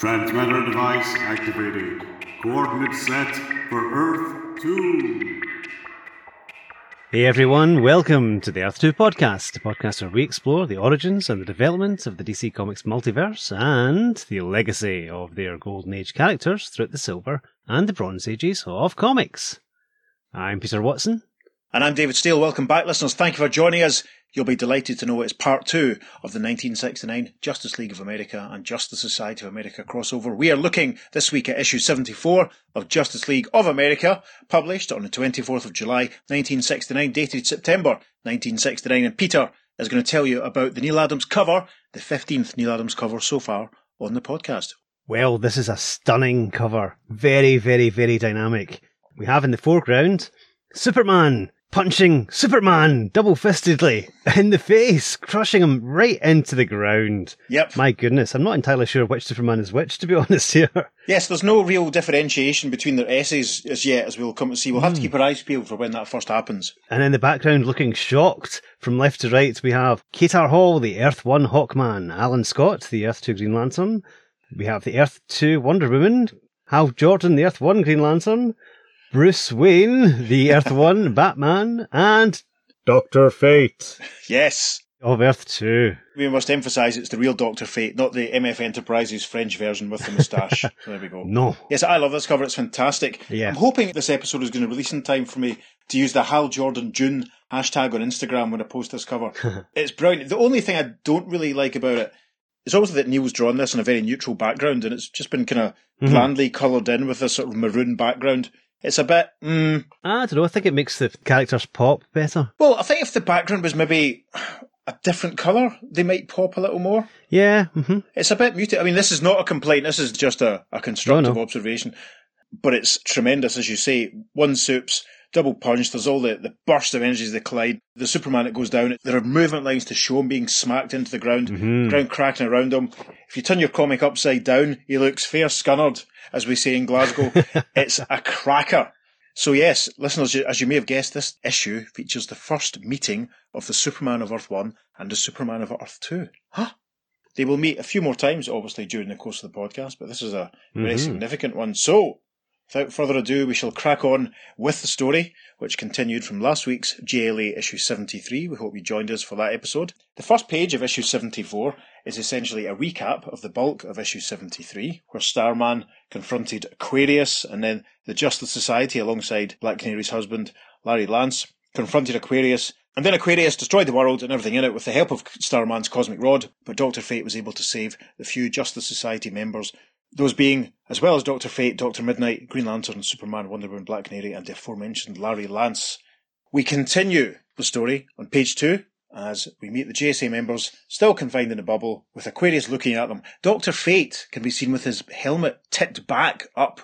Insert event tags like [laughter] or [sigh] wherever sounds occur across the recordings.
Transmitter device activated. Coordinates set for Earth 2. Hey everyone, welcome to the Earth 2 podcast, a podcast where we explore the origins and the development of the DC Comics multiverse and the legacy of their Golden Age characters throughout the Silver and the Bronze Ages of comics. I'm Peter Watson. And I'm David Steele. Welcome back, listeners. Thank you for joining us. You'll be delighted to know it's part two of the 1969 Justice League of America and Justice Society of America crossover. We are looking this week at issue 74 of Justice League of America, published on the 24th of July 1969, dated September 1969. And Peter is going to tell you about the Neal Adams cover, the 15th Neal Adams cover so far on the podcast. Well, this is a stunning cover. Very, very, very dynamic. We have in the foreground Superman punching Superman double fistedly [laughs] in the face, crushing him right into the ground. Yep. My goodness, I'm not entirely sure which Superman is which, to be [laughs] honest here. Yes, there's no real differentiation between their essays as yet, as we'll come to see. We'll have to hmm. keep our eyes peeled for when that first happens. And in the background, looking shocked from left to right, we have Katar Hol, the Earth 1 Hawkman, Alan Scott, the Earth 2 Green Lantern. We have the Earth 2 Wonder Woman, Hal Jordan, the Earth 1 Green Lantern, Bruce Wayne, the Earth 1 [laughs] Batman, and Dr. Fate Yes. of Earth 2. We must emphasise it's the real Doctor Fate, not the MF Enterprises French version with the moustache. [laughs] there we go. No. Yes, I love this cover. It's fantastic. Yeah. I'm hoping this episode is going to release in time for me to use the Hal Jordan June hashtag on Instagram when I post this cover. [laughs] it's brilliant. The only thing I don't really like about it is obviously that Neal's drawn this on a very neutral background and it's just been kind of Mhm. blandly coloured in with a sort of maroon background. It's a bit, mm, I don't know, I think it makes the characters pop better. well, I think if the background was maybe a different colour, they might pop a little more. Yeah, hmm It's a bit muted. I mean, this is not a complaint. This is just a, a constructive no. observation. But it's tremendous, as you say. One soups, double punch. There's all the, the burst of energy as they collide. The Superman that goes down. There are movement lines to show him being smacked into the ground, Mhm. ground cracking around him. If you turn your comic upside down, he looks fair scunnered, as we say in Glasgow. [laughs] it's a cracker. So yes, listeners, as you may have guessed, this issue features the first meeting of the Superman of Earth 1 and the Superman of Earth 2. Huh? They will meet a few more times, obviously, during the course of the podcast, but this is a very Mhm. significant one. So, without further ado, we shall crack on with the story, which continued from last week's JLA issue 73. We hope you joined us for that episode. The first page of issue 74 is essentially a recap of the bulk of issue 73, where Starman confronted Aquarius and then the Justice Society alongside Black Canary's husband, Larry Lance, confronted Aquarius, and then Aquarius destroyed the world and everything in it with the help of Starman's cosmic rod, but Dr. Fate was able to save the few Justice Society members, those being, as well as Dr. Fate, Dr. Mid-Nite, Green Lantern, Superman, Wonder Woman, Black Canary, and the aforementioned Larry Lance. We continue the story on page two as we meet the JSA members still confined in a bubble with Aquarius looking at them. Dr. Fate can be seen with his helmet tipped back up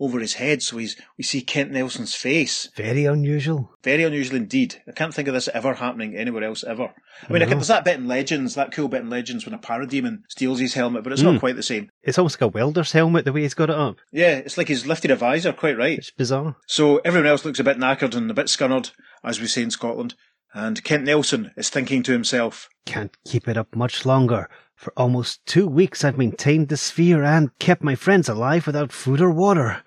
over his head so he's, we see Kent Nelson's face. Very unusual. Very unusual indeed. I can't think of this ever happening anywhere else ever. I mean, I can, there's that bit in Legends, that cool bit in Legends when a parademon steals his helmet, but it's Mm. not quite the same. It's almost like a welder's helmet the way he's got it up. Yeah, it's like he's lifted a visor, quite right. It's bizarre. So everyone else looks a bit knackered and a bit scunnered, as we say in Scotland. And Kent Nelson is thinking to himself, Can't keep it up much longer. For almost two weeks I've maintained the sphere and kept my friends alive without food or water.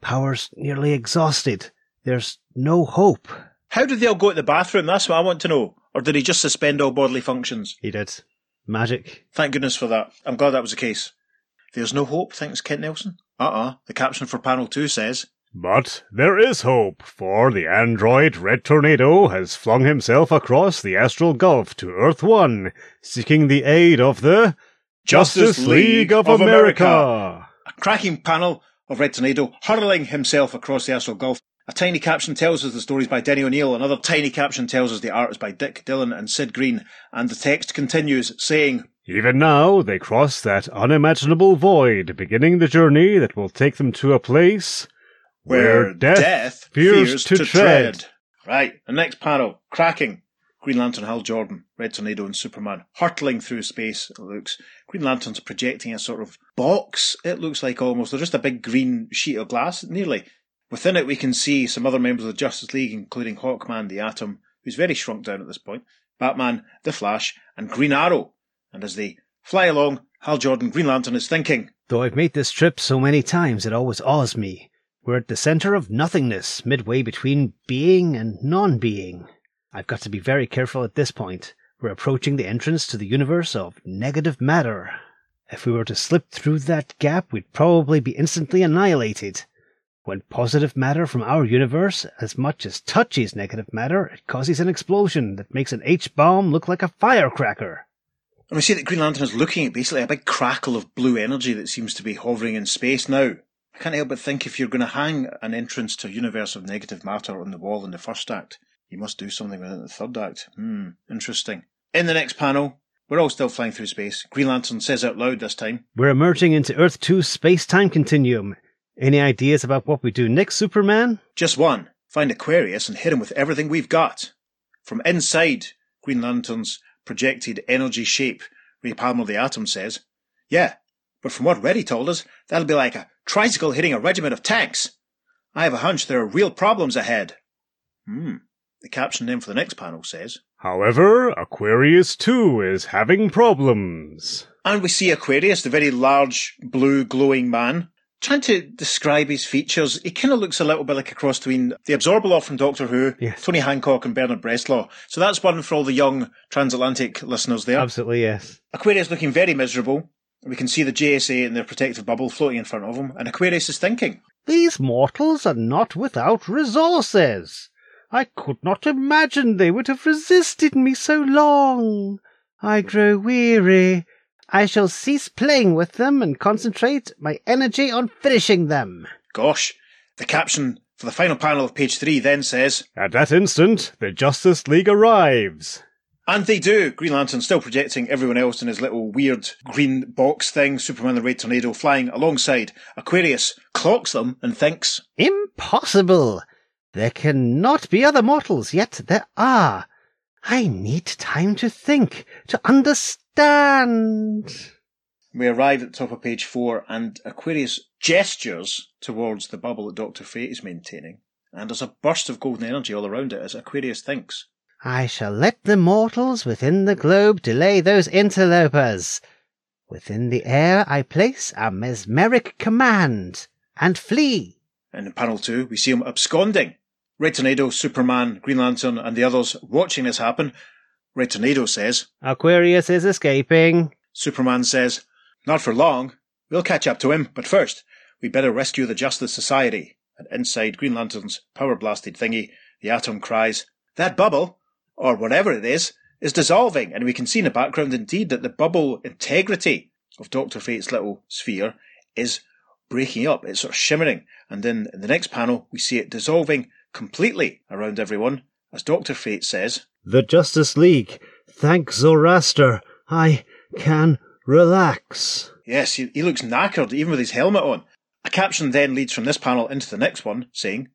Power's nearly exhausted. There's no hope. How did they all go to the bathroom? That's what I want to know. Or did he just suspend all bodily functions? He did. Magic. Thank goodness for that. I'm glad that was the case. There's no hope, thinks Kent Nelson. Uh-uh. The caption for panel two says, But there is hope, for the android Red Tornado has flung himself across the astral gulf to Earth One, seeking the aid of the Justice League of America. a cracking panel of Red Tornado hurling himself across the astral gulf. A tiny caption tells us the story's by Denny O'Neil. Another tiny caption tells us the art is by Dick Dillin and Sid Greene. And the text continues saying, Even now, they cross that unimaginable void, beginning the journey that will take them to a place where death, fears, to, tread. tread. Right, the next panel, cracking. Green Lantern Hal Jordan, Red Tornado and Superman hurtling through space, it looks. Green Lantern's projecting a sort of box, it looks like almost. They're just a big green sheet of glass, nearly. Within it we can see some other members of the Justice League, including Hawkman, the Atom, who's very shrunk down at this point, Batman, the Flash, and Green Arrow. And as they fly along, Hal Jordan, Green Lantern, is thinking, Though I've made this trip so many times, it always awes me. We're at the center of nothingness, midway between being and non being. I've got to be very careful at this point. We're approaching the entrance to the universe of negative matter. If we were to slip through that gap, we'd probably be instantly annihilated. When positive matter from our universe as much as touches negative matter, it causes an explosion that makes an H bomb look like a firecracker. And we see that Green Lantern is looking at basically a big crackle of blue energy that seems to be hovering in space now. I can't help but think if you're going to hang an entrance to a universe of negative matter on the wall in the first act, you must do something with it in the third act. Hmm, interesting. In the next panel, we're all still flying through space. Green Lantern says out loud this time. We're emerging into Earth 2's space time continuum. Any ideas about what we do next, Superman? Just one. Find Aquarius and hit him with everything we've got. From inside Green Lantern's projected energy shape, Ray Palmer the Atom says, Yeah, but from what Reddy told us, that'll be like a tricycle hitting a regiment of tanks. I have a hunch there are real problems ahead. Hmm. The caption then for the next panel says, However, Aquarius too is having problems. And we see Aquarius, the very large, blue, glowing man. Trying to describe his features, he kind of looks a little bit like a cross between the Abzorbaloff from Doctor Who, Yes. Tony Hancock, and Bernard Bresslaw. So that's one for all the young transatlantic listeners there. Absolutely, yes. Aquarius looking very miserable. We can see the JSA in their protective bubble floating in front of them, and Aquarius is thinking, These mortals are not without resources. I could not imagine they would have resisted me so long. I grow weary. I shall cease playing with them and concentrate my energy on finishing them. Gosh. The caption for the final panel of page three then says, At that instant, the Justice League arrives. And they do. Green Lantern still projecting everyone else in his little weird green box thing. Superman the Red Tornado flying alongside. Aquarius clocks them and thinks, Impossible! There cannot be other mortals, yet there are. I need time to think, to understand. We arrive at the top of page four, and Aquarius gestures towards the bubble that Dr. Fate is maintaining. And there's a burst of golden energy all around it as Aquarius thinks. I shall let the mortals within the globe delay those interlopers. Within the air I place a mesmeric command, and flee. And in panel two, we see him absconding. Red Tornado, Superman, Green Lantern, and the others watching this happen. Red Tornado says, Aquarius is escaping. Superman says, Not for long. We'll catch up to him, but first, we better rescue the Justice Society. And inside Green Lantern's power blasted thingy, the Atom cries, That bubble, or whatever it is, is dissolving, and we can see in the background indeed that the bubble integrity of Dr. Fate's little sphere is breaking up. It's sort of shimmering. And then in the next panel, we see it dissolving completely around everyone, as Dr. Fate says, The Justice League. thanks Zoroaster. I can relax. Yes, he, he looks knackered even with his helmet on. A caption then leads from this panel into the next one, saying,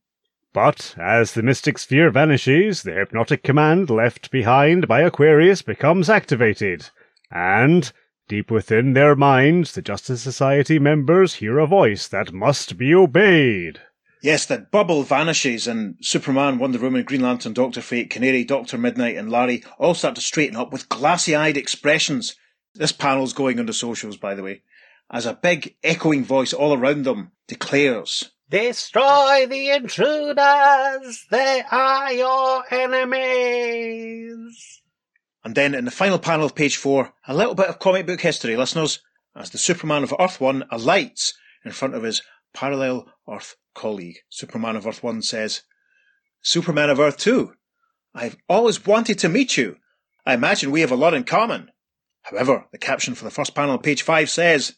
But as the Mystic Sphere vanishes, the hypnotic command left behind by Aquarius becomes activated. And, deep within their minds, the Justice Society members hear a voice that must be obeyed. Yes, that bubble vanishes and Superman, Wonder Woman, Green Lantern, Doctor Fate, Canary, Doctor Mid-Nite, and Larry all start to straighten up with glassy eyed expressions. This panel's going the socials, by the way, as a big echoing voice all around them declares, Destroy the intruders. They are your enemies. And then in the final panel of page four, a little bit of comic book history, listeners, as the Superman of Earth 1 alights in front of his parallel Earth colleague. Superman of Earth 1 says, Superman of Earth 2, I've always wanted to meet you. I imagine we have a lot in common. However, the caption for the first panel of page 5 says,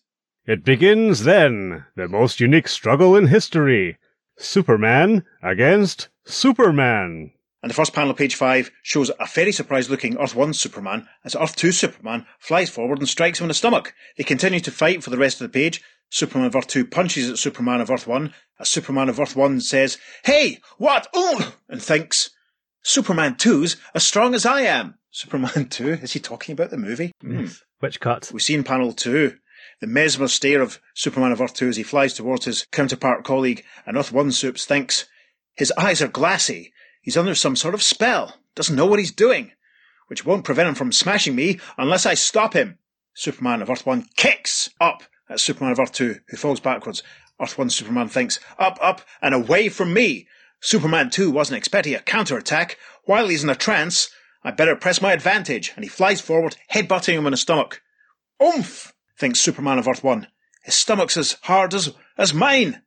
It begins then, the most unique struggle in history. Superman against Superman. And the first panel of page 5 shows a very surprised looking Earth 1 Superman as Earth 2 Superman flies forward and strikes him in the stomach. They continue to fight for the rest of the page. Superman of Earth 2 punches at Superman of Earth 1 as Superman of Earth 1 says, Hey, what? Oh! And thinks, Superman 2's as strong as I am. Superman [laughs] 2? Is he talking about the movie? Hmm. Which cut? We see in panel 2 the mesmer stare of Superman of Earth 2 as he flies towards his counterpart colleague, and Earth 1 Supes thinks, His eyes are glassy. He's under some sort of spell. Doesn't know what he's doing. Which won't prevent him from smashing me unless I stop him. Superman of Earth 1 kicks up at Superman of Earth 2, who falls backwards. Earth 1 Superman thinks, up, up, and away from me! Superman 2 wasn't expecting a counterattack. While he's in a trance, I better press my advantage, and he flies forward, headbutting him in the stomach. Oomph! Thinks Superman of Earth 1. His stomach's as hard as, as mine.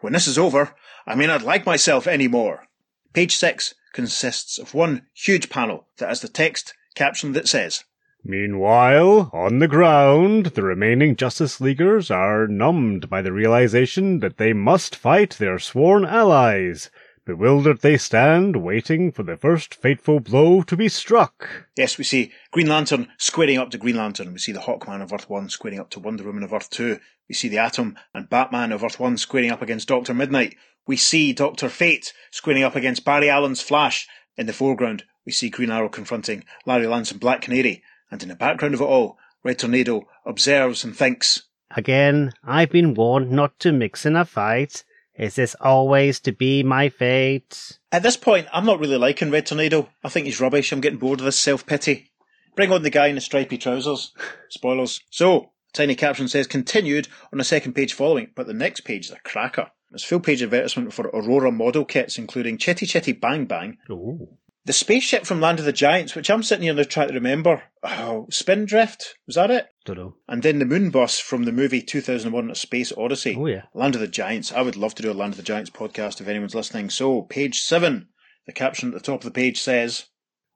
When this is over, I may not like myself any more. Page 6 consists of one huge panel that has the text caption that says, Meanwhile, on the ground, the remaining Justice Leaguers are numbed by the realization that they must fight their sworn allies. Bewildered they stand, waiting for the first fateful blow to be struck. Yes, we see Green Lantern squaring up to Green Lantern. We see the Hawkman of Earth 1 squaring up to Wonder Woman of Earth 2. We see the Atom and Batman of Earth 1 squaring up against Dr. Mid-Nite. We see Dr. Fate squaring up against Barry Allen's Flash. In the foreground, we see Green Arrow confronting Larry Lance and Black Canary. And in the background of it all, Red Tornado observes and thinks, Again, I've been warned not to mix in a fight. Is this always to be my fate? At this point, I'm not really liking Red Tornado. I think he's rubbish. I'm getting bored of this self pity. Bring on the guy in the stripy trousers. [laughs] Spoilers. So, tiny caption says continued on the second page following, but the next page is a cracker. It's full page advertisement for Aurora model kits, including Chitty Chitty Bang Bang, Ooh. The spaceship from Land of the Giants, which I'm sitting here now trying to remember. Oh, Spindrift? Was that it? Don't know. And then the moon bus from the movie 2001 A Space Odyssey. Oh, yeah. Land of the Giants. I would love to do a Land of the Giants podcast if anyone's listening. So, page seven. The caption at the top of the page says,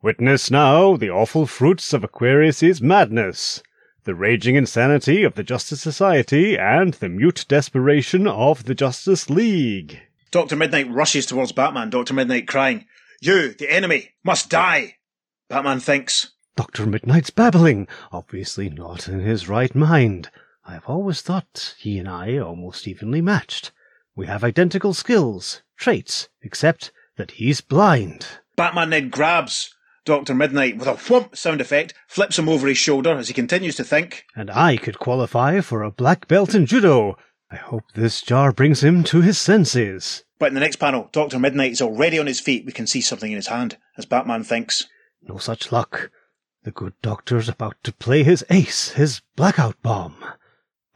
Witness now the awful fruits of Aquarius's madness, the raging insanity of the Justice Society, and the mute desperation of the Justice League. Dr. Mid-Nite rushes towards Batman, Dr. Mid-Nite crying, You, the enemy, must die! Batman thinks, Dr. Mid-Nite's babbling, obviously not in his right mind. I have always thought he and I almost evenly matched. We have identical skills, traits, except that he's blind. Batman then grabs Dr. Mid-Nite with a whump sound effect, flips him over his shoulder as he continues to think, And I could qualify for a black belt in judo. I hope this jar brings him to his senses. But in the next panel, Dr. Mid-Nite is already on his feet. We can see something in his hand as Batman thinks, No such luck. The good doctor's about to play his ace, his blackout bomb.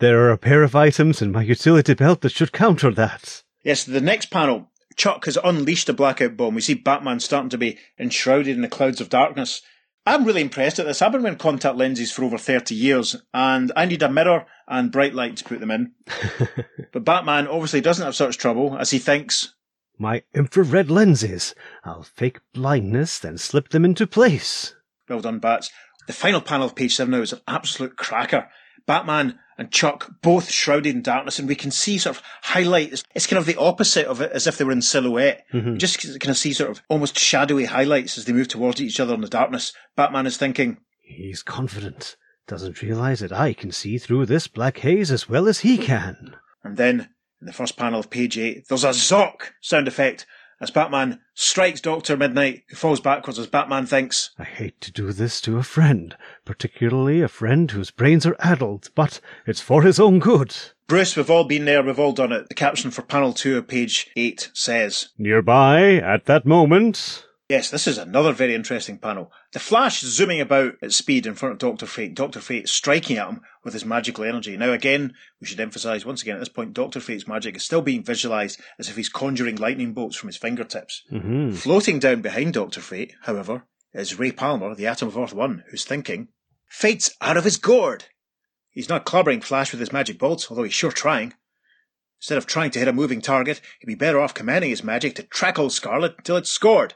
There are a pair of items in my utility belt that should counter that. Yes, the next panel, Chuck has unleashed a blackout bomb. We see Batman starting to be enshrouded in the clouds of darkness. I'm really impressed at this. I've been wearing contact lenses for over 30 years, and I need a mirror and bright light to put them in. [laughs] but Batman obviously doesn't have such trouble as he thinks, My infrared lenses. I'll fake blindness, then slip them into place. Well done, Bats. The final panel of page 7 now is an absolute cracker. Batman and Chuck both shrouded in darkness, and we can see sort of highlights. It's, kind of the opposite of it, as if they were in silhouette. Mm-hmm. We just kind of see sort of almost shadowy highlights as they move towards each other in the darkness. Batman is thinking, He's confident. Doesn't realize that I can see through this black haze as well as he can. and then in the first panel of page 8, there's a Zock sound effect as Batman strikes Dr. Mid-Nite, who falls backwards as Batman thinks, I hate to do this to a friend, particularly a friend whose brains are addled, but it's for his own good. Bruce, we've all been there, we've all done it. The caption for panel 2 of page 8 says, Nearby, at that moment, Yes, this is another very interesting panel. The Flash is zooming about at speed in front of Dr. Fate. Dr. Fate striking at him with his magical energy. Now, again, we should emphasise once again at this point, Dr. Fate's magic is still being visualised as if he's conjuring lightning bolts from his fingertips. Mm-hmm. Floating down behind Dr. Fate, however, is Ray Palmer, the Atom of Earth 1, who's thinking, Fate's out of his gourd! He's not clobbering Flash with his magic bolts, although he's sure trying. Instead of trying to hit a moving target, he'd be better off commanding his magic to trackle Scarlet until it's scored.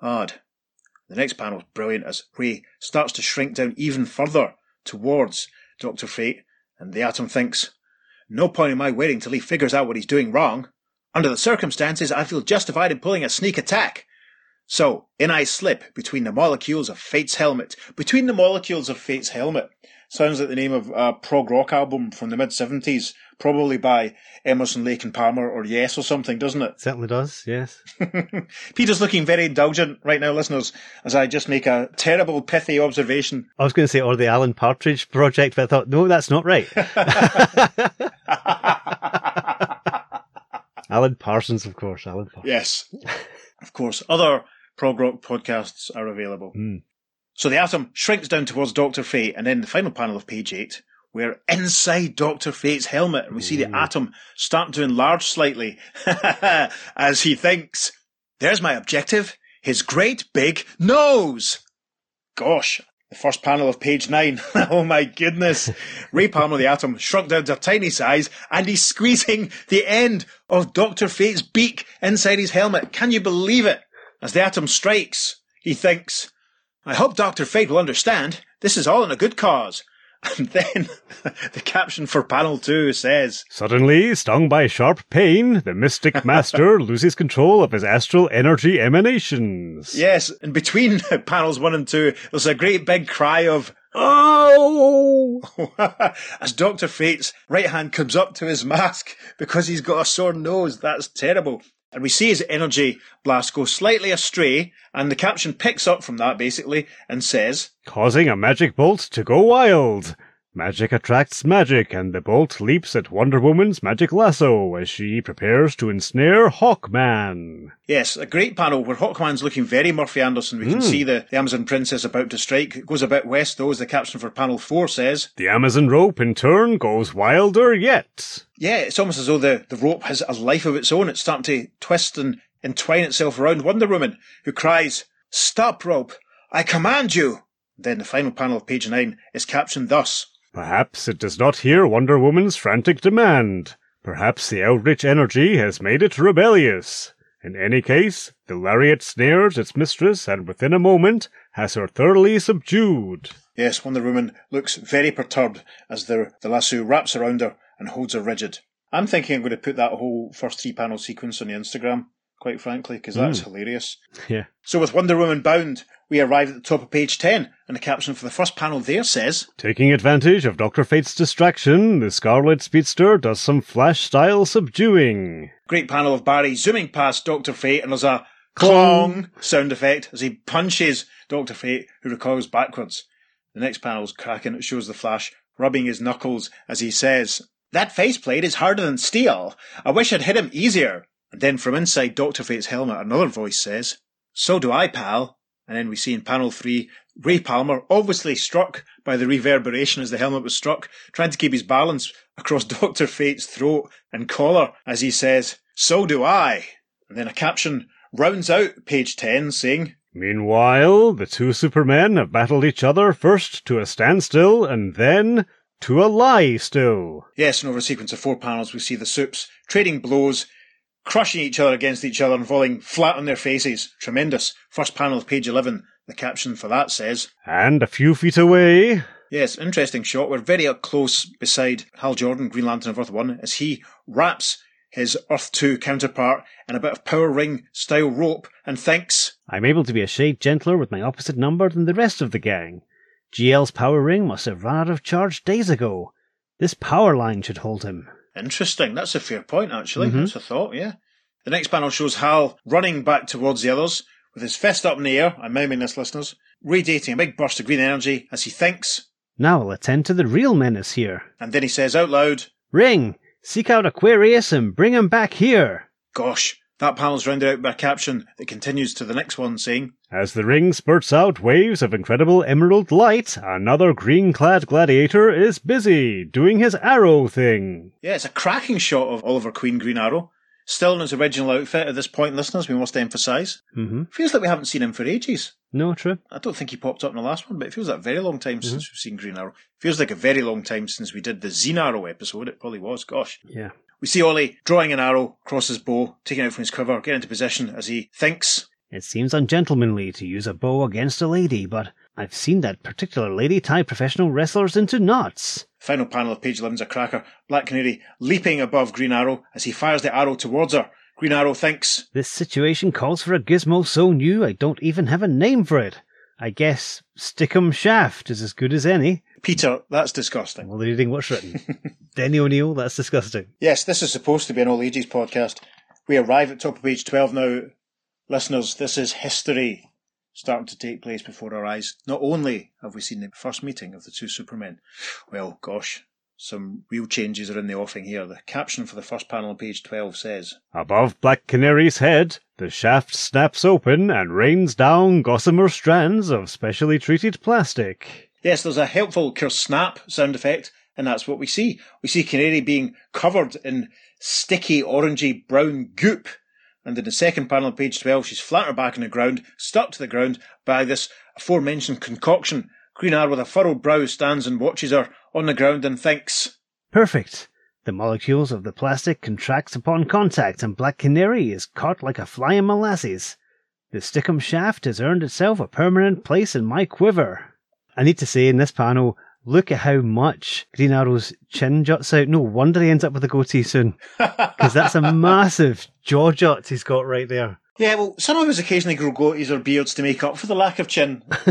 Odd. The next panel is brilliant as Ray starts to shrink down even further towards Dr. Fate, and the Atom thinks, No point in my waiting till he figures out what he's doing wrong. Under the circumstances, I feel justified in pulling a sneak attack. So, in I slip between the molecules of Fate's helmet. Between the molecules of Fate's helmet. Sounds like the name of a prog rock album from the mid 70s, probably by Emerson, Lake and Palmer or Yes or something, doesn't it? Certainly does, yes. [laughs] Peter's looking very indulgent right now, listeners, as I just make a terrible, pithy observation. I was going to say, or the Alan Partridge project, but I thought, no, that's not right. [laughs] Alan Parsons, of course. Alan Parsons. yes. Of course, other prog rock podcasts are available. Hmm. So the atom shrinks down towards Dr. Fate, and then the final panel of page 8, we're inside Dr. Fate's helmet and we see the mm. atom starting to enlarge slightly [laughs] as he thinks, there's my objective, his great big nose. Gosh, the first panel of page nine. [laughs] oh my goodness. [laughs] Ray Palmer, the atom, shrunk down to a tiny size and he's squeezing the end of Dr. Fate's beak inside his helmet. Can you believe it? As the atom strikes, he thinks, I hope Dr. Fate will understand. This is all in a good cause. [laughs] And then [laughs] the caption for panel two says, Suddenly, stung by sharp pain, the mystic [laughs] master loses control of his astral energy emanations. Yes, and between panels one and two, there's a great big cry of, Oh! as Dr. Fate's right hand comes up to his mask because he's got a sore nose. That's terrible. And we see his energy blast go slightly astray, and the caption picks up from that basically and says, Causing a magic bolt to go wild. Magic attracts magic, and the bolt leaps at Wonder Woman's magic lasso as she prepares to ensnare Hawkman. Yes, a great panel where Hawkman's looking very Murphy Anderson. We can hmm. see the, the Amazon Princess about to strike. It goes a bit west though, as the caption for panel four says. The Amazon rope, in turn, goes wilder yet. Yeah, it's almost as though the, the rope has a life of its own. It's starting to twist and entwine itself around Wonder Woman, who cries, Stop, rope! I command you! Then the final panel of page nine is captioned thus. Perhaps it does not hear Wonder Woman's frantic demand. Perhaps the Eldritch energy has made it rebellious. In any case, the lariat snares its mistress and within a moment has her thoroughly subdued. Yes, Wonder Woman looks very perturbed as the, the lasso wraps around her and holds her rigid. I'm thinking I'm going to put that whole first three panel sequence on the Instagram, quite frankly, because that's hmm. hilarious. Yeah. So with Wonder Woman bound, we arrive at the top of page 10, and the caption for the first panel there says, Taking advantage of Dr. Fate's distraction, the Scarlet Speedster does some flash style subduing. Great panel of Barry zooming past Dr. Fate, and there's a clong sound effect as he punches Dr. Fate, who recoils backwards. The next panel's cracking. It shows the Flash rubbing his knuckles as he says, That faceplate is harder than steel. I wish I'd hit him easier. And then from inside Dr. Fate's helmet, another voice says, So do I, pal. And then we see in panel three, Ray Palmer, obviously struck by the reverberation as the helmet was struck, trying to keep his balance across [laughs] Dr. Fate's throat and collar as he says, So do I. And then a caption rounds out page 10 saying, Meanwhile, the two Supermen have battled each other first to a standstill and then to a lie still. Yes, and over a sequence of four panels, we see the soups trading blows, crushing each other against each other and falling flat on their faces. Tremendous. First panel of page 11. The caption for that says, And a few feet away, Yes, interesting shot. We're very up close beside Hal Jordan, Green Lantern of Earth 1, as he wraps his Earth 2 counterpart in a bit of power ring style rope and thinks, I'm able to be a shade gentler with my opposite number than the rest of the gang. GL's power ring must have run out of charge days ago. This power line should hold him. Interesting. That's a fair point, actually. Mm-hmm. That's a thought, yeah. The next panel shows Hal running back towards the others with his fist up in the air. I'm miming this, listeners. Radiating a big burst of green energy as he thinks, Now I'll attend to the real menace here. and then he says out loud, Ring! Seek out Aquarius and bring him back here! Gosh, that panel's rounded out by a caption that continues to the next one saying, as the ring spurts out waves of incredible emerald light, another green clad gladiator is busy doing his arrow thing. Yeah, it's a cracking shot of Oliver Queen Green Arrow. Still in his original outfit at this point, listeners, we must emphasise. Mm-hmm. Feels like we haven't seen him for ages. No, true. I don't think he popped up in the last one, but it feels like a very long time since we've seen Green Arrow. Feels like a very long time since we did the Zine Arrow episode. It probably was, gosh. Yeah. We see Ollie drawing an arrow across his bow, taking it out from his quiver, getting into position as he thinks, It seems ungentlemanly to use a bow against a lady, but I've seen that particular lady tie professional wrestlers into knots. Final panel of page 11's a cracker. Black Canary leaping above Green Arrow as he fires the arrow towards her. Green Arrow thinks, This situation calls for a gizmo so new I don't even have a name for it. I guess Stickum Shaft is as good as any. Peter, that's disgusting. Well, reading what's written. Denny O'Neil, that's disgusting. Yes, this is supposed to be an all ages podcast. We arrive at top of page 12 now. Listeners, this is history starting to take place before our eyes. Not only have we seen the first meeting of the two Supermen, well, gosh, some real changes are in the offing here. The caption for the first panel on page 12 says, Above Black Canary's head, the shaft snaps open and rains down gossamer strands of specially treated plastic. Yes, there's a helpful snap sound effect And that's what we see. We see Canary being covered in sticky, orangey brown goop. And in the second panel, page 12, she's flat her back on the ground, stuck to the ground by this aforementioned concoction. Green Arrow with a furrowed brow stands and watches her on the ground and thinks, Perfect. The molecules of the plastic contract upon contact, and Black Canary is caught like a fly in molasses. The stickum shaft has earned itself a permanent place in my quiver. I need to say in this panel, look at how much Green Arrow's chin juts out. No wonder he ends up with a goatee soon. [laughs] Because that's a massive jaw jut he's got right there. Yeah, well, some of us occasionally grow goatees or beards to make up for the lack of chin. [laughs]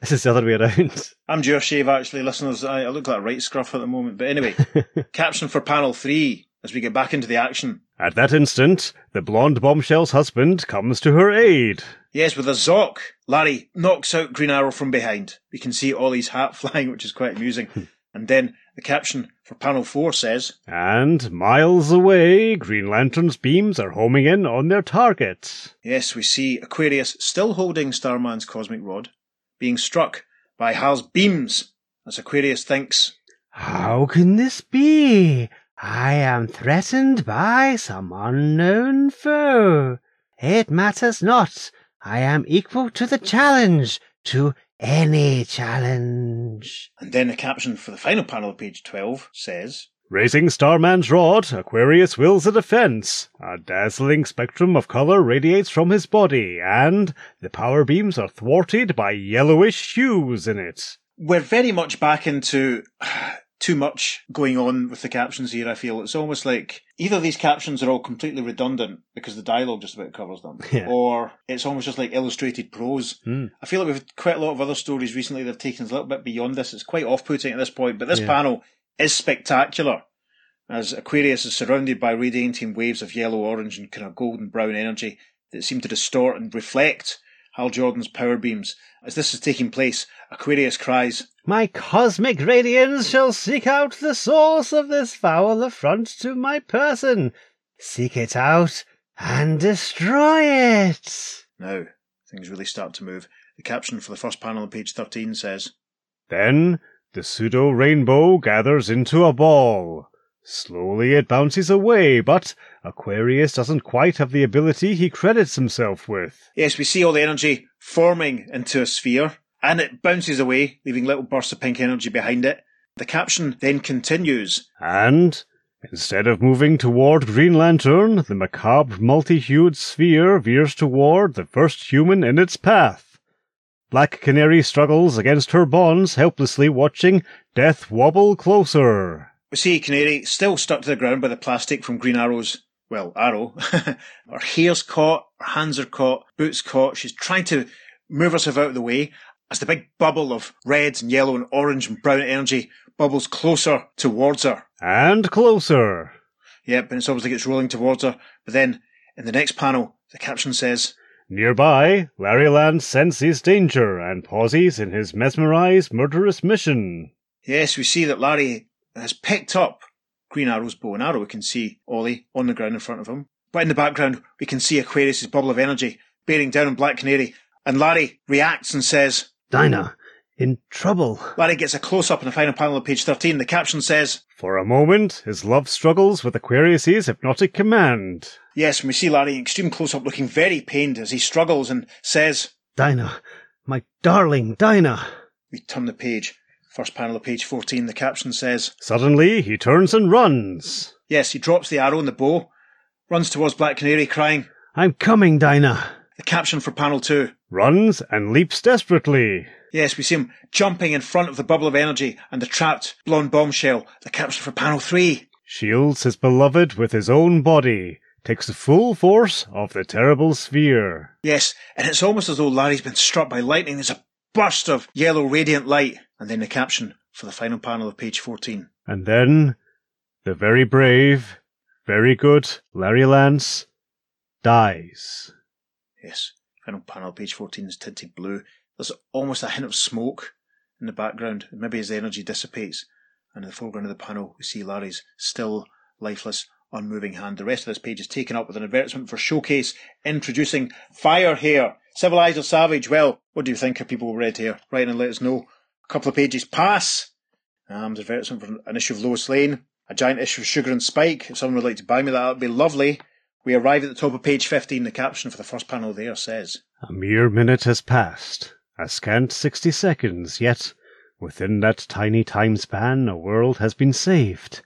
this is the other way around. [laughs] I'm due a shave, actually, listeners. I, I look like a right scruff at the moment. But anyway, caption for panel three as we get back into the action. At that instant, the blonde bombshell's husband comes to her aid. Yes, with a zock, Larry knocks out Green Arrow from behind. We can see Ollie's hat [laughs] flying, which is quite amusing. Hmm. and then the caption for panel four says, And miles away, Green Lantern's beams are homing in on their target. Yes, we see Aquarius still holding Starman's cosmic rod, being struck by Hal's beams as Aquarius thinks, How can this be? I am threatened by some unknown foe. It matters not. I am equal to the challenge, to any challenge. And then the caption for the final panel of page 12 says, Raising Starman's rod, Aquarius wills a defense. A dazzling spectrum of color radiates from his body, and the power beams are thwarted by yellowish hues in it. We're very much back into too much going on with the captions here, I feel. It's almost like either these captions are all completely redundant because the dialogue just about covers them, [laughs] Yeah. or it's almost just like illustrated prose. Hmm. I feel like we've had quite a lot of other stories recently that have taken us a little bit beyond this. It's quite off putting at this point, but this Yeah. panel is spectacular. As Aquarius is surrounded by radiating waves of yellow, orange, and kind of golden brown energy that seem to distort and reflect Hal Jordan's power beams. As this is taking place, Aquarius cries, My cosmic radiance shall seek out the source of this foul affront to my person. Seek it out and destroy it. Now, things really start to move. The caption for the first panel on page 13 says, Then the pseudo rainbow gathers into a ball. Slowly it bounces away, but Aquarius doesn't quite have the ability he credits himself with. Yes, we see all the energy forming into a sphere, and it bounces away, leaving little bursts of pink energy behind it. The caption then continues, And, instead of moving toward Green Lantern, the macabre multi-hued sphere veers toward the first human in its path. Black Canary struggles against her bonds, helplessly watching death wobble closer. We see Canary still stuck to the ground by the plastic from Green Arrow's, well, arrow. [laughs] her hair's caught, her hands are caught, boots caught. She's trying to move herself out of the way as the big bubble of red and yellow and orange and brown energy bubbles closer towards her. And closer. Yep, and it's almost like it's rolling towards her. But then, in the next panel, the caption says, Nearby, Larry Lance senses danger and pauses in his mesmerized, murderous mission. Yes, we see that Larry has picked up Green Arrow's bow and arrow. We can see Ollie on the ground in front of him. But in the background, we can see Aquarius' bubble of energy bearing down on Black Canary. And Larry reacts and says, Dinah, in trouble. Larry gets a close up in the final panel of page 13. The caption says, For a moment, his love struggles with Aquarius's hypnotic command. Yes, and we see Larry in extreme close up looking very pained as he struggles and says, Dinah, my darling Dinah. We turn the page. First panel of page 14, the caption says, Suddenly, he turns and runs. Yes, he drops the arrow and the bow, runs towards Black Canary crying, I'm coming, Dinah. the caption for panel 2. Runs and leaps desperately. Yes, we see him jumping in front of the bubble of energy and the trapped blonde bombshell, the caption for panel 3. Shields his beloved with his own body. Takes the full force of the terrible sphere. Yes, and it's almost as though Larry's been struck by lightning. There's a burst of yellow radiant light. And then the caption for the final panel of page 14. And then, the very brave, very good Larry Lance dies. Yes, final panel, page 14 is tinted blue. There's almost a hint of smoke in the background, maybe as the energy dissipates. And in the foreground of the panel, we see Larry's still, lifeless, unmoving hand. The rest of this page is taken up with an advertisement for Showcase introducing Firehair. Civilized or Savage? Well, what do you think of people with red hair? Write and let us know. A couple of pages pass, Um, there's advertisement for an issue of Lois Lane, a giant issue of Sugar and Spike. If someone would like to buy me that, that'd be lovely. We arrive at the top of page 15. The caption for the first panel there says, A mere minute has passed, a scant sixty seconds, yet within that tiny time span a world has been saved.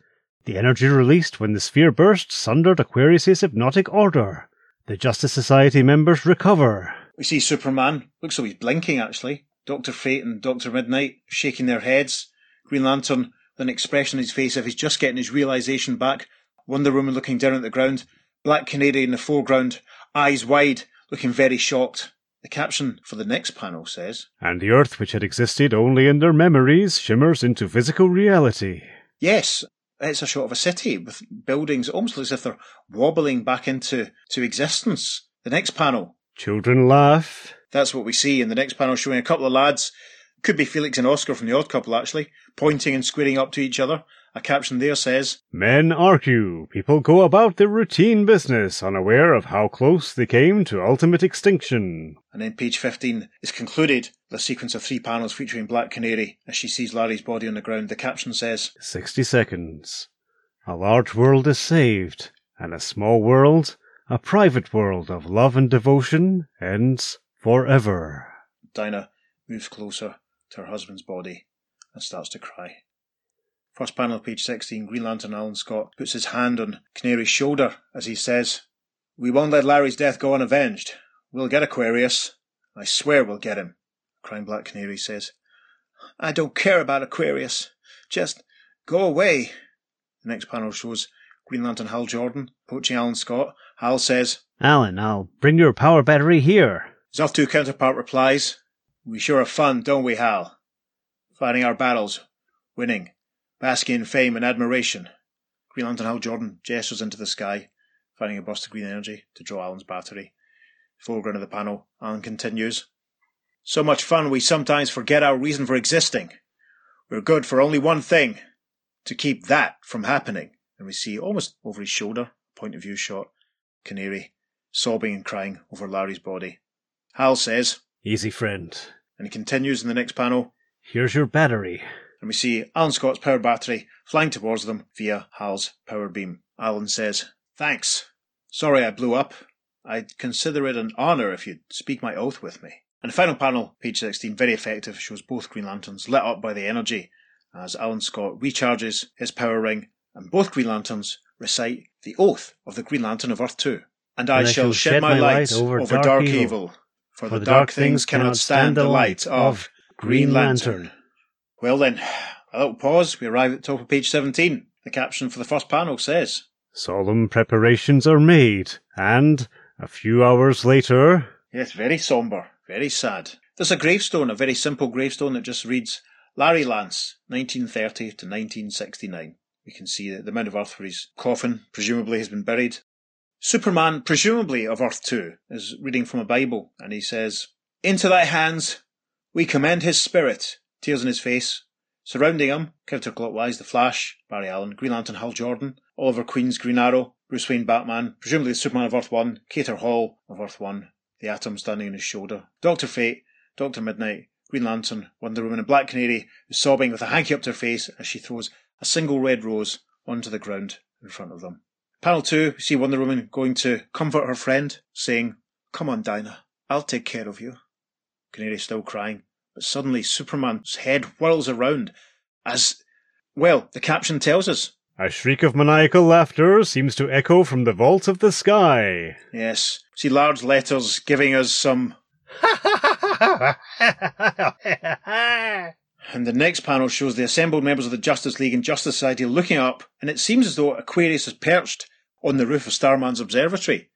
The energy released when the sphere burst sundered Aquarius's hypnotic order. The Justice Society members recover. We see Superman. Looks like he's blinking, actually. Dr. Fate and Dr. Mid-Nite shaking their heads. Green Lantern with an expression on his face if he's just getting his realization back. Wonder Woman looking down at the ground. Black Canary in the foreground, eyes wide, looking very shocked. The caption for the next panel says, And the Earth, which had existed only in their memories, shimmers into physical reality. Yes, it's a shot of a city with buildings almost as if they're wobbling back into to existence. The next panel, Children laugh. That's what we see. In the next panel, showing a couple of lads, could be Felix and Oscar from the Odd Couple actually, pointing and squaring up to each other. A caption there says, Men argue. People go about their routine business, unaware of how close they came to ultimate extinction. and then page 15 is concluded with a sequence of three panels featuring Black Canary as she sees Larry's body on the ground. The caption says, Sixty seconds. A large world is saved, and a small world, a private world of love and devotion, ends forever. Dinah moves closer to her husband's body and starts to cry. First panel, page 16, Green Lantern Alan Scott puts his hand on Canary's shoulder as he says, We won't let Larry's death go unavenged. We'll get Aquarius. I swear we'll get him. Crying Black Canary says, I don't care about Aquarius. Just go away. The next panel shows Green Lantern Hal Jordan approaching Alan Scott. Hal says, Alan, I'll bring your power battery here. 2 counterpart replies, We sure have fun, don't we, Hal? Fighting our battles, winning, basking in fame and admiration. Green Lantern Hal Jordan gestures into the sky, finding a burst of green energy to draw Alan's battery. Foreground of the panel, Alan continues, So much fun we sometimes forget our reason for existing. We're good for only one thing to keep that from happening. And we see almost over his shoulder, point of view shot, Canary sobbing and crying over Larry's body. Hal says, Easy, friend. and he continues in the next panel, Here's your battery. and we see Alan Scott's power battery flying towards them via Hal's power beam. Alan says, Thanks. Sorry I blew up. I'd consider it an honour if you'd speak my oath with me. And the final panel, page 16, very effective, shows both Green Lanterns lit up by the energy as Alan Scott recharges his power ring, and both Green Lanterns recite the oath of the Green Lantern of Earth 2. And I, shall shed my light over, dark, evil, for, the dark things cannot stand the light of Green Lantern. Well then, a little pause. We arrive at the top of page 17. The caption for the first panel says, Solemn preparations are made, and a few hours later, Yes, very sombre, very sad. There's a gravestone, a very simple gravestone that just reads Larry Lance, 1930 to 1969. We can see that the amount of earth where his coffin presumably has been buried. Superman, presumably of Earth 2, is reading from a Bible and he says, Into thy hands we commend his spirit. Tears in his face. Surrounding him, counterclockwise, The Flash, Barry Allen, Green Lantern Hal Jordan, Oliver Queen's Green Arrow, Bruce Wayne Batman, presumably the Superman of Earth 1, Katar Hol of Earth 1, the Atom standing on his shoulder, Doctor Fate, Doctor Mid-Nite, Green Lantern, Wonder Woman, and Black Canary, who's sobbing with a hanky up to her face as she throws a single red rose onto the ground in front of them. Panel 2, we see Wonder Woman going to comfort her friend, saying, Come on, Dinah, I'll take care of you. Canary still crying, but suddenly Superman's head whirls around as, well, the caption tells us. a shriek of maniacal laughter seems to echo from the vault of the sky. Yes, see large letters giving us some. [laughs] And the next panel shows the assembled members of the Justice League and Justice Society looking up, and it seems as though Aquarius is perched on the roof of Starman's observatory.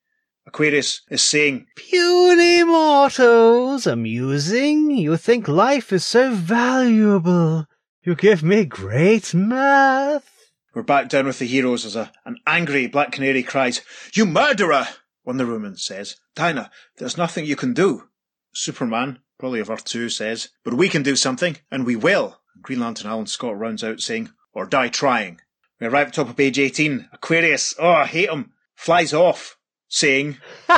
Aquarius is saying, Puny mortals, amusing. You think life is so valuable. You give me great mirth. We're back down with the heroes as a, an angry Black Canary cries, You murderer! Wonder Woman says, Dinah, there's nothing you can do. Superman, probably of Earth 2, says, But we can do something, and we will. Green Lantern Alan Scott rounds out saying, Or die trying. We arrive at the top of page 18. Aquarius, oh, I hate him, flies off, saying, [laughs]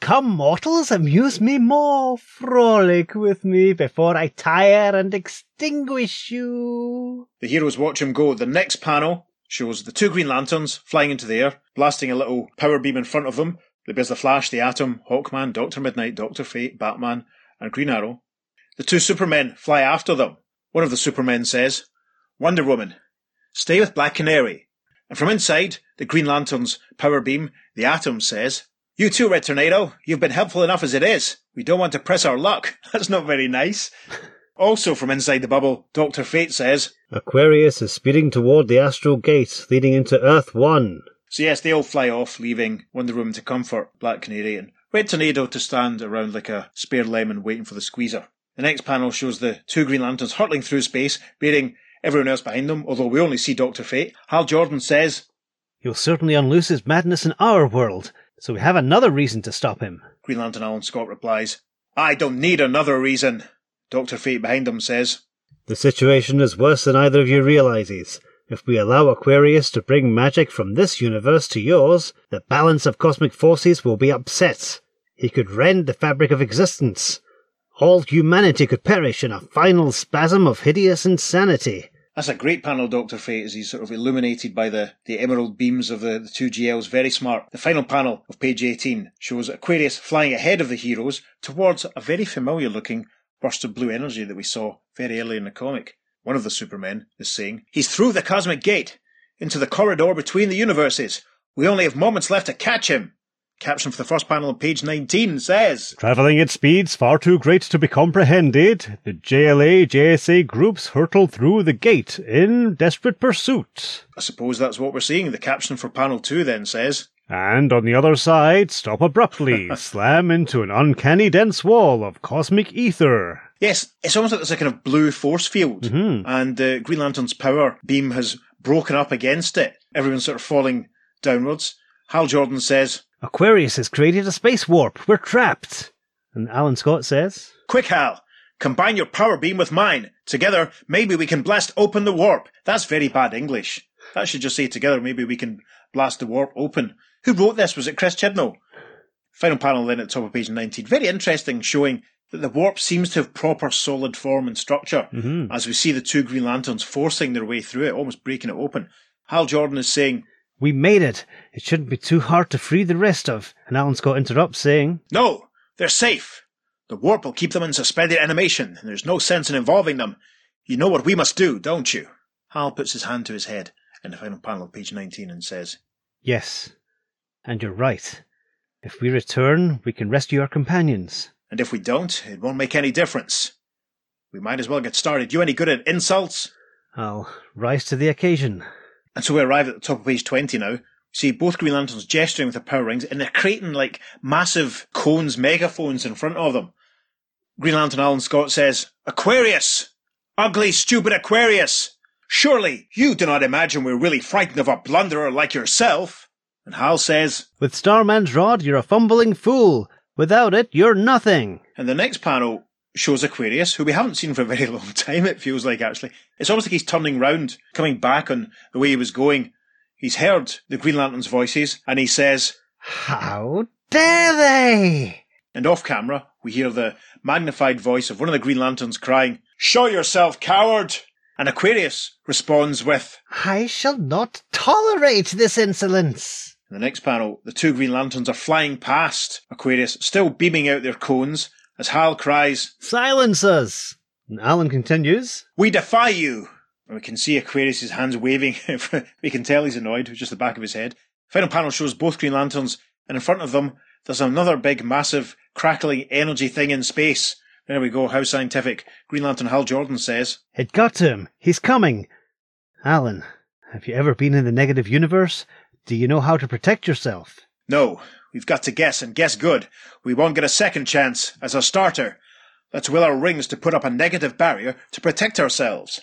Come, mortals, amuse me more. Frolic with me before I tire and extinguish you. The heroes watch him go. The next panel shows the two Green Lanterns flying into the air, blasting a little power beam in front of them. There's the Flash, the Atom, Hawkman, Doctor Mid-Nite, Doctor Fate, Batman, and Green Arrow. The two Supermen fly after them. One of the Supermen says, Wonder Woman, stay with Black Canary. And from inside the Green Lantern's power beam, the Atom says, You too, Red Tornado. You've been helpful enough as it is. We don't want to press our luck. [laughs] That's not very nice. [laughs] Also from inside the bubble, Dr. Fate says, Aquarius is speeding toward the astral gate leading into Earth 1. So yes, they all fly off, leaving Wonder Woman to comfort Black Canary and Red Tornado to stand around like a spare lemon waiting for the squeezer. The next panel shows the two Green Lanterns hurtling through space, bearing everyone else behind them, although we only see Dr. Fate. Hal Jordan says, He'll certainly unloose his madness in our world, so we have another reason to stop him. Green Lantern Alan Scott replies, I don't need another reason. Dr. Fate behind them says, The situation is worse than either of you realizes. If we allow Aquarius to bring magic from this universe to yours, the balance of cosmic forces will be upset. He could rend the fabric of existence. All humanity could perish in a final spasm of hideous insanity. That's a great panel, Dr. Fate, as he's sort of illuminated by the, the emerald beams of the, the two GLs. Very smart. The final panel of page 18 shows Aquarius flying ahead of the heroes towards a very familiar looking burst of blue energy that we saw very early in the comic. One of the Supermen is saying, He's through the cosmic gate, into the corridor between the universes. We only have moments left to catch him. Caption for the first panel on page 19 says, Travelling at speeds far too great to be comprehended, the JLA JSA groups hurtle through the gate in desperate pursuit. I suppose that's what we're seeing. The caption for panel 2 then says, And on the other side, stop abruptly, [laughs] slam into an uncanny dense wall of cosmic ether. Yes, it's almost like there's a kind of blue force field, Mhm. and uh, Green Lantern's power beam has broken up against it. Everyone's sort of falling downwards. Hal Jordan says, Aquarius has created a space warp. We're trapped. And Alan Scott says, Quick, Hal! Combine your power beam with mine. Together, maybe we can blast open the warp. That's very bad English. That should just say together, maybe we can blast the warp open. Who wrote this? Was it Chris Chibnall? Final panel then at the top of page 19. Very interesting, showing that the warp seems to have proper solid form and structure Mhm. as we see the two Green Lanterns forcing their way through it, almost breaking it open. Hal Jordan is saying, We made it. It shouldn't be too hard to free the rest of. And Alan Scott interrupts, saying, No, they're safe. The warp will keep them in suspended animation, and there's no sense in involving them. You know what we must do, don't you? Hal puts his hand to his head in the final panel of page 19 and says, Yes. And you're right. If we return, we can rescue our companions. And if we don't, it won't make any difference. We might as well get started. You any good at insults? I'll rise to the occasion. And so we arrive at the top of page 20 now. We see both Green Lanterns gesturing with their power rings, and they're creating like massive cones, megaphones in front of them. Green Lantern Alan Scott says, Aquarius! Ugly, stupid Aquarius! Surely you do not imagine we're really frightened of a blunderer like yourself? And Hal says, With Starman's rod, you're a fumbling fool. Without it, you're nothing. and the next panel shows Aquarius, who we haven't seen for a very [laughs] long time, it feels like actually. It's almost like he's turning round, coming back on the way he was going. He's heard the Green Lantern's voices, and he says, How dare they? And off camera, we hear the magnified voice of one of the Green Lanterns crying, Show yourself, coward! And Aquarius responds with, I shall not tolerate this insolence. in the next panel, the two Green Lanterns are flying past Aquarius, still beaming out their cones, as Hal cries, Silence us. And Alan continues, We defy you! And we can see Aquarius's hands waving. [laughs] we can tell he's annoyed, with just the back of his head. Final panel shows both Green Lanterns, and in front of them, there's another big, massive, crackling energy thing in space. There we go, how scientific. Green Lantern Hal Jordan says, It got to him. He's coming. Alan, have you ever been in the negative universe? Do you know how to protect yourself? No, we've got to guess, and guess good. We won't get a second chance as a starter. Let's will our rings to put up a negative barrier to protect ourselves.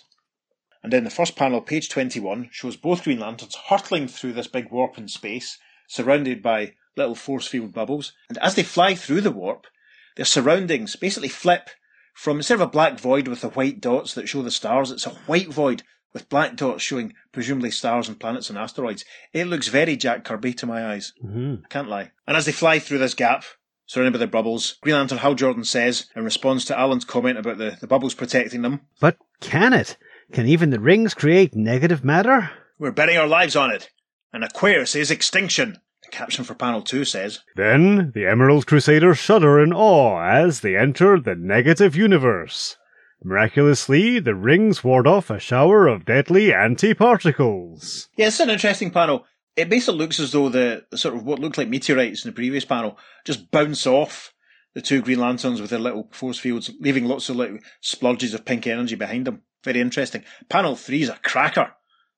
And then the first panel, page 21, shows both Green Lanterns hurtling through this big warp in space, surrounded by little force field bubbles. And as they fly through the warp, their surroundings basically flip from instead of a black void with the white dots that show the stars, it's a white void with black dots showing presumably stars and planets and asteroids. It looks very Jack Kirby to my eyes. Mm-hmm. I can't lie. And as they fly through this gap, surrounded by the bubbles. Green Lantern Hal Jordan says, in response to Alan's comment about the, the bubbles protecting them, But can it? Can even the rings create negative matter? We're betting our lives on it. And Aquarius is extinction. The caption for panel 2 says, Then the Emerald Crusaders shudder in awe as they enter the negative universe. Miraculously, the rings ward off a shower of deadly antiparticles. Yeah, it's an interesting panel. It basically looks as though the, sort of what looked like meteorites in the previous panel just bounce off the two Green Lanterns with their little force fields, leaving lots of little splurges of pink energy behind them. Very interesting. Panel 3 is a cracker.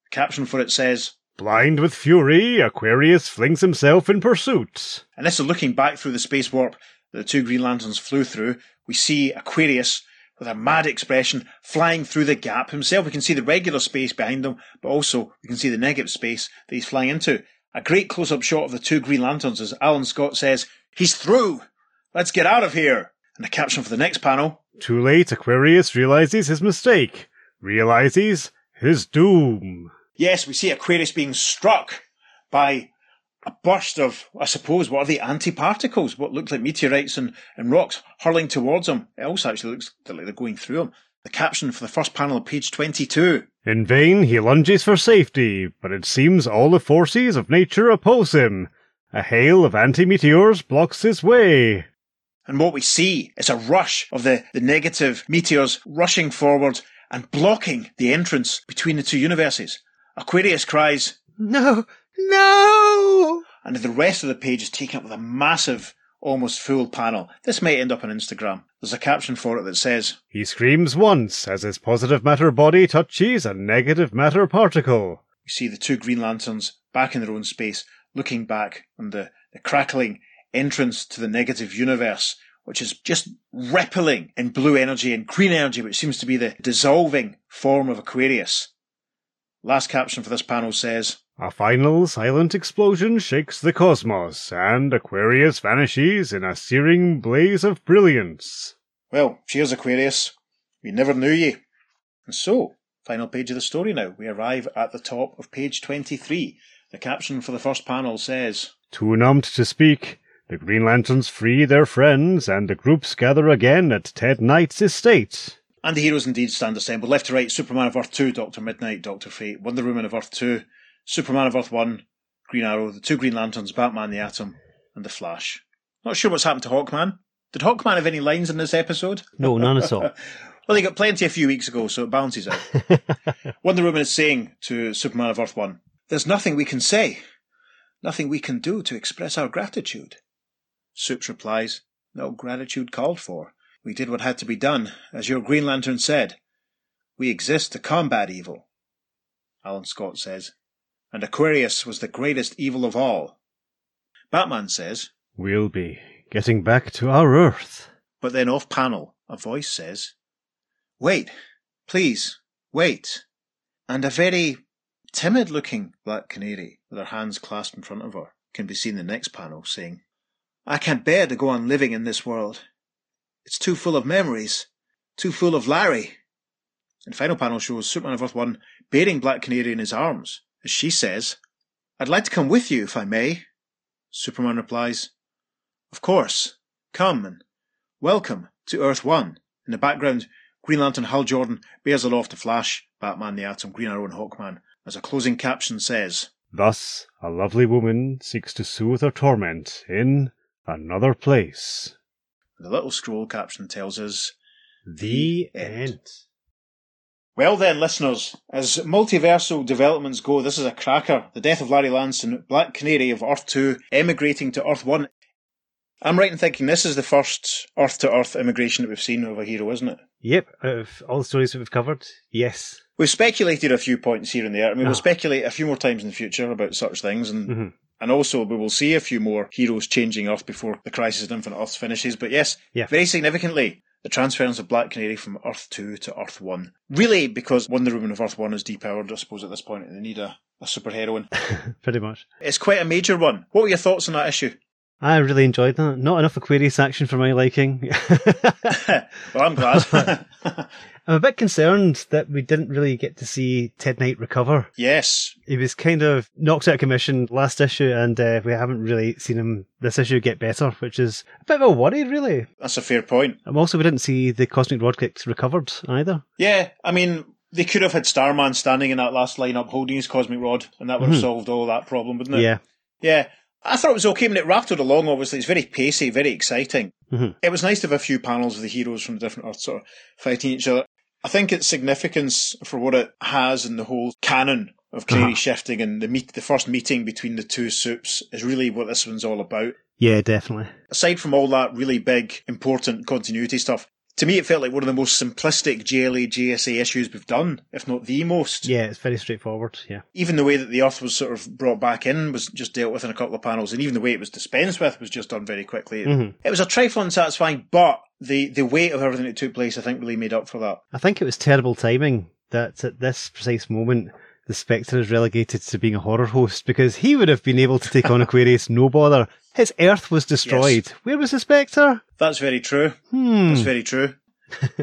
The caption for it says, Blind with fury, Aquarius flings himself in pursuit. and this is looking back through the space warp that the two Green Lanterns flew through. We see Aquarius with a mad expression flying through the gap himself. We can see the regular space behind him, but also we can see the negative space that he's flying into. A great close up shot of the two Green Lanterns as Alan Scott says, He's through! Let's get out of here! And the caption for the next panel Too late, Aquarius realizes his mistake, realizes his doom. Yes, we see Aquarius being struck by a burst of, I suppose, what are the antiparticles? What look like meteorites and, and rocks hurling towards him. It also actually looks like they're going through him. The caption for the first panel of page 22. In vain he lunges for safety, but it seems all the forces of nature oppose him. A hail of anti-meteors blocks his way. And what we see is a rush of the, the negative meteors rushing forward and blocking the entrance between the two universes. Aquarius cries, No, no! and the rest of the page is taken up with a massive, almost full panel. This might end up on Instagram. There's a caption for it that says, He screams once as his positive matter body touches a negative matter particle. We see the two Green Lanterns back in their own space, looking back on the, the crackling entrance to the negative universe, which is just rippling in blue energy and green energy, which seems to be the dissolving form of Aquarius. Last caption for this panel says, A final silent explosion shakes the cosmos, and Aquarius vanishes in a searing blaze of brilliance. Well, cheers, Aquarius. We never knew ye. And so, final page of the story now. We arrive at the top of page 23. The caption for the first panel says, Too numbed to speak, the Green Lanterns free their friends, and the groups gather again at Ted Knight's estate. And the heroes indeed stand assembled. Left to right, Superman of Earth 2, Doctor Mid-Nite, Doctor Fate, Wonder Woman of Earth 2, Superman of Earth 1, Green Arrow, the two Green Lanterns, Batman the Atom, and the Flash. Not sure what's happened to Hawkman. Did Hawkman have any lines in this episode? No, none at all. [laughs] Well, he got plenty a few weeks ago, so it balances out. [laughs] Wonder Woman is saying to Superman of Earth 1, There's nothing we can say, nothing we can do to express our gratitude. Supes replies, No gratitude called for. We did what had to be done, as your Green Lantern said. We exist to combat evil. Alan Scott says, And Aquarius was the greatest evil of all. Batman says, We'll be getting back to our Earth. but then off panel, a voice says, Wait, please, wait. And a very timid looking Black Canary, with her hands clasped in front of her, can be seen in the next panel saying, I can't bear to go on living in this world. It's too full of memories, too full of Larry. And final panel shows Superman of Earth 1 bearing Black Canary in his arms, as she says, I'd like to come with you if I may. Superman replies, Of course, come and welcome to Earth 1. In the background, Green Lantern Hal Jordan bears aloft the Flash, Batman the Atom, Green Arrow, and Hawkman, as a closing caption says, Thus, a lovely woman seeks to soothe her torment in another place. The little scroll caption tells us, The end. Well then, listeners, as multiversal developments go, this is a cracker. The death of Larry Lance and Black Canary of Earth 2 emigrating to Earth 1. I'm right in thinking this is the first Earth to Earth immigration that we've seen of a hero, isn't it? Yep, out of all the stories that we've covered, yes. We've speculated a few points here and there. I mean, Ah. we'll speculate a few more times in the future about such things, and Mhm. and also we will see a few more heroes changing Earth before the Crisis of Infinite Earths finishes. But yes, Yeah. very significantly, the transference of Black Canary from Earth 2 to Earth 1. Really, because Wonder Woman of Earth 1 is depowered, I suppose, at this point, and they need a, a superheroine. [laughs] Pretty much. It's quite a major one. What were your thoughts on that issue? I really enjoyed that. Not enough Aquarius action for my liking. [laughs] [laughs] well, I'm glad. [laughs] I'm a bit concerned that we didn't really get to see Ted Knight recover. yes. He was kind of knocked out of commission last issue, and uh, we haven't really seen him this issue get better, which is a bit of a worry, really. That's a fair point. And also, we didn't see the Cosmic Rod kicks recovered either. Yeah, I mean, they could have had Starman standing in that last lineup holding his cosmic rod, and that would have solved all that problem, wouldn't it? Yeah. Yeah. I thought it was okay. Mean, it rattled along, obviously. It's very pacey, very exciting. Mhm. It was nice to have a few panels of the heroes from the different Earths sort of fighting each other. I think its significance for what it has in the whole canon of Canary Uh-huh. shifting and the meet, the first meeting between the two soups is really what this one's all about. Yeah, definitely. Aside from all that really big, important continuity stuff, to me it felt like one of the most simplistic JLA JSA issues we've done, if not the most. Yeah, it's very straightforward. Yeah. even the way that the Earth was sort of brought back in was just dealt with in a couple of panels, and even the way it was dispensed with was just done very quickly. Mhm. It was a trifle unsatisfying, but the, the weight of everything that took place, I think, really made up for that. I think it was terrible timing that at this precise moment, the Spectre is relegated to being a horror host because he would have been able to take on [laughs] Aquarius no bother. His Earth was destroyed. Where was the Spectre? That's very true. Hmm. That's very true.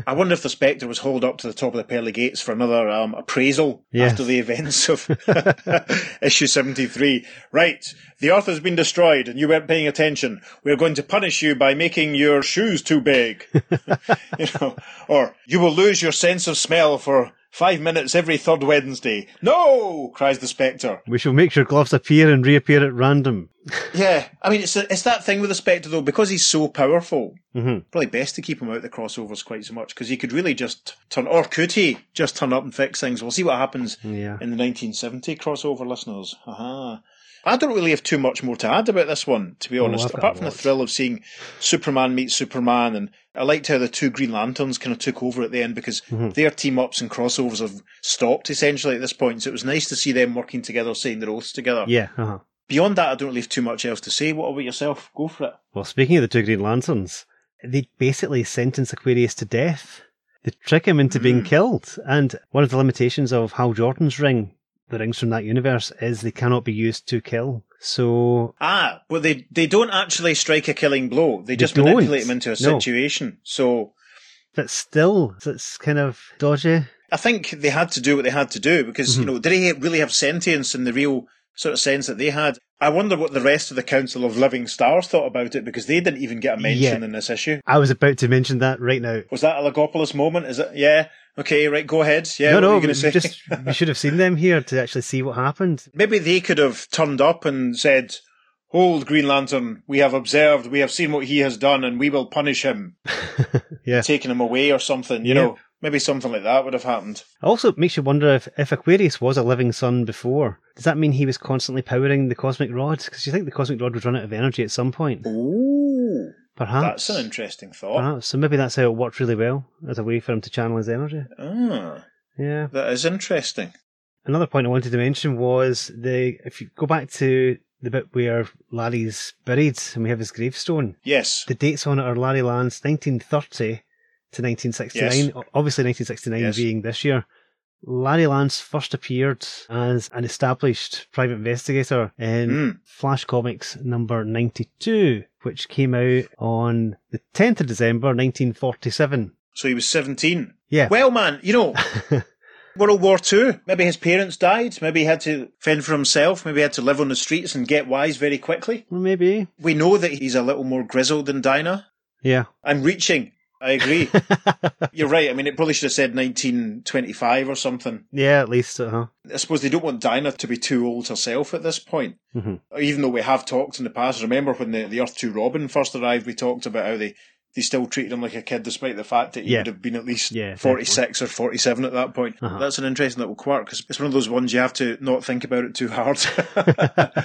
I wonder if the Spectre was hauled up to the top of the pearly gates for another um, appraisal Yes. after the events of [laughs] issue 73. Right, the Earth has been destroyed and you weren't paying attention. We're going to punish you by making your shoes too big. [laughs] you know, or you will lose your sense of smell for five minutes every third Wednesday. No! cries the Spectre. We shall make your gloves appear and reappear at random. Yeah, I mean, it's, it's that thing with the Spectre though, because he's so powerful, hmm probably best to keep him out of the crossovers quite so much because he could really just turn, or could he just turn up and fix things? We'll see what happens Yeah. in the 1970 crossover, listeners. Aha. I don't really have too much more to add about this one, to be honest, I've apart from the thrill of seeing Superman meet Superman, and I liked how the two Green Lanterns kind of took over at the end because Mhm. their team ups and crossovers have stopped essentially at this point. So it was nice to see them working together, saying their oaths together. Yeah. Uh-huh. Beyond that, I don't have too much else to say. What about yourself? Go for it. Well, speaking of the two Green Lanterns, they basically sentence Aquarius to death. They trick him into being Mm. killed. And one of the limitations of Hal Jordan's ring, the rings from that universe, is they cannot be used to kill. So, Ah, but they they don't actually strike a killing blow. They just don't. manipulate him into a No. situation. So but still, it's kind of dodgy. I think they had to do what they had to do because you Mhm. know did he really have sentience in the real sort of sense that they had? I wonder what the rest of the Council of Living Stars thought about it because they didn't even get a mention Yeah. in this issue. I was about to mention that right now. Was that a Legopolis moment? Is it? Yeah. Okay. Right. Go ahead. Yeah. no, no, we just we should have seen them here to actually see what happened. [laughs] Maybe they could have turned up and said, "Hold, Green Lantern. We have observed. We have seen what he has done, and we will punish him." [laughs] yeah. taking him away or something, you Yeah. know. Maybe something like that would have happened. Also, it makes you wonder if, if Aquarius was a living sun before, does that mean he was constantly powering the cosmic rod? Because you think the cosmic rod would run out of energy at some point. Ooh. Perhaps. That's an interesting thought. Perhaps. So maybe that's how it worked really well as a way for him to channel his energy. Ah, Yeah. that is interesting. Another point I wanted to mention was the if you go back to the bit where Larry's buried and we have his gravestone, Yes. the dates on it are Larry Lance 1930 to 1969. Yes. Obviously, 1969 Yes. being this year. Larry Lance first appeared as an established private investigator in Mm. Flash Comics number 92, which came out on the 10th of December 1947. So he was 17. Yeah. Well, man, you know, [laughs] World War Two. Maybe his parents died. Maybe he had to fend for himself. Maybe he had to live on the streets and get wise very quickly. Maybe. We know that he's a little more grizzled than Dinah. Yeah. I'm reaching. I agree. [laughs] You're right. I mean, it probably should have said 1925 or something. yeah, at least. Uh-huh. I suppose they don't want Dinah to be too old herself at this point. Mhm. Even though we have talked in the past, remember when the, the Earth 2 Robin first arrived, we talked about how they, they still treated him like a kid despite the fact that he Yeah. would have been at least Yeah, 46 or 47 at that point. Uh-huh. That's an interesting little quirk because it's one of those ones you have to not think about it too hard. [laughs]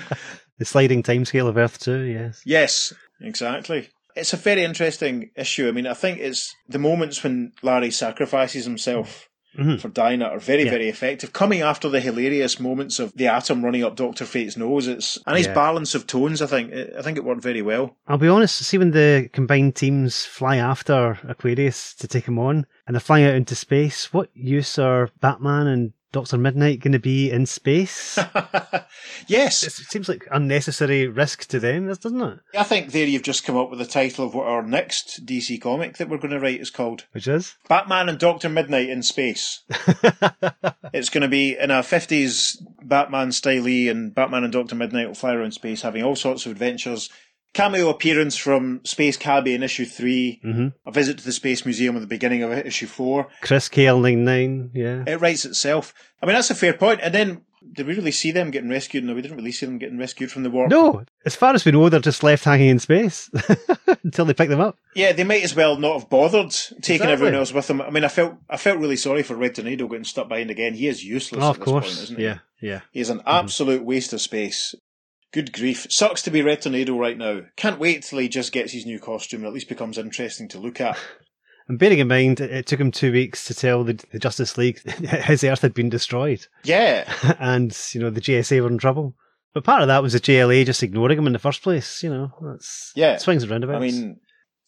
The sliding timescale of Earth 2, yes. yes, exactly. It's a very interesting issue. I mean, I think it's the moments when Larry sacrifices himself Mhm. for Dinah are very, Yeah. very effective. Coming after the hilarious moments of the atom running up Doctor Fate's nose, it's and his Yeah. balance of tones. I think I think it worked very well. I'll be honest, see when the combined teams fly after Aquarius to take him on, and they're flying out into space, what use are Batman and Doctor Mid-Nite going to be in space? [laughs] yes, it seems like unnecessary risk to them, doesn't it? I think there you've just come up with the title of what our next DC comic that we're going to write is called Which is? Batman and Doctor Mid-Nite in Space. [laughs] it's going to be in a 50s Batman style and Batman and Doctor Mid-Nite will fly around space having all sorts of adventures. Cameo appearance from Space Cabbie in issue 3 mm-hmm. a visit to the Space Museum at the beginning of issue four. Chris KL99, yeah. It writes itself. I mean, that's a fair point. And then did we really see them getting rescued? No, we didn't really see them getting rescued from the warp. No, as far as we know, they're just left hanging in space [laughs] until they pick them up. Yeah, they might as well not have bothered taking exactly. everyone else with them. I mean, I felt I felt really sorry for Red Tornado getting stuck behind again. He is useless. Oh, of course, point, isn't he? yeah, yeah. He's an absolute mm-hmm. waste of space. Good grief. Sucks to be Red Tornado right now. Can't wait till he just gets his new costume and at least becomes interesting to look at. [laughs] And bearing in mind, it took him two weeks to tell the, the Justice League [laughs] his Earth had been destroyed. Yeah. [laughs] and, you know, the JSA were in trouble. But part of that was the JLA just ignoring him in the first place. You know, that's yeah. swings and roundabouts. I mean,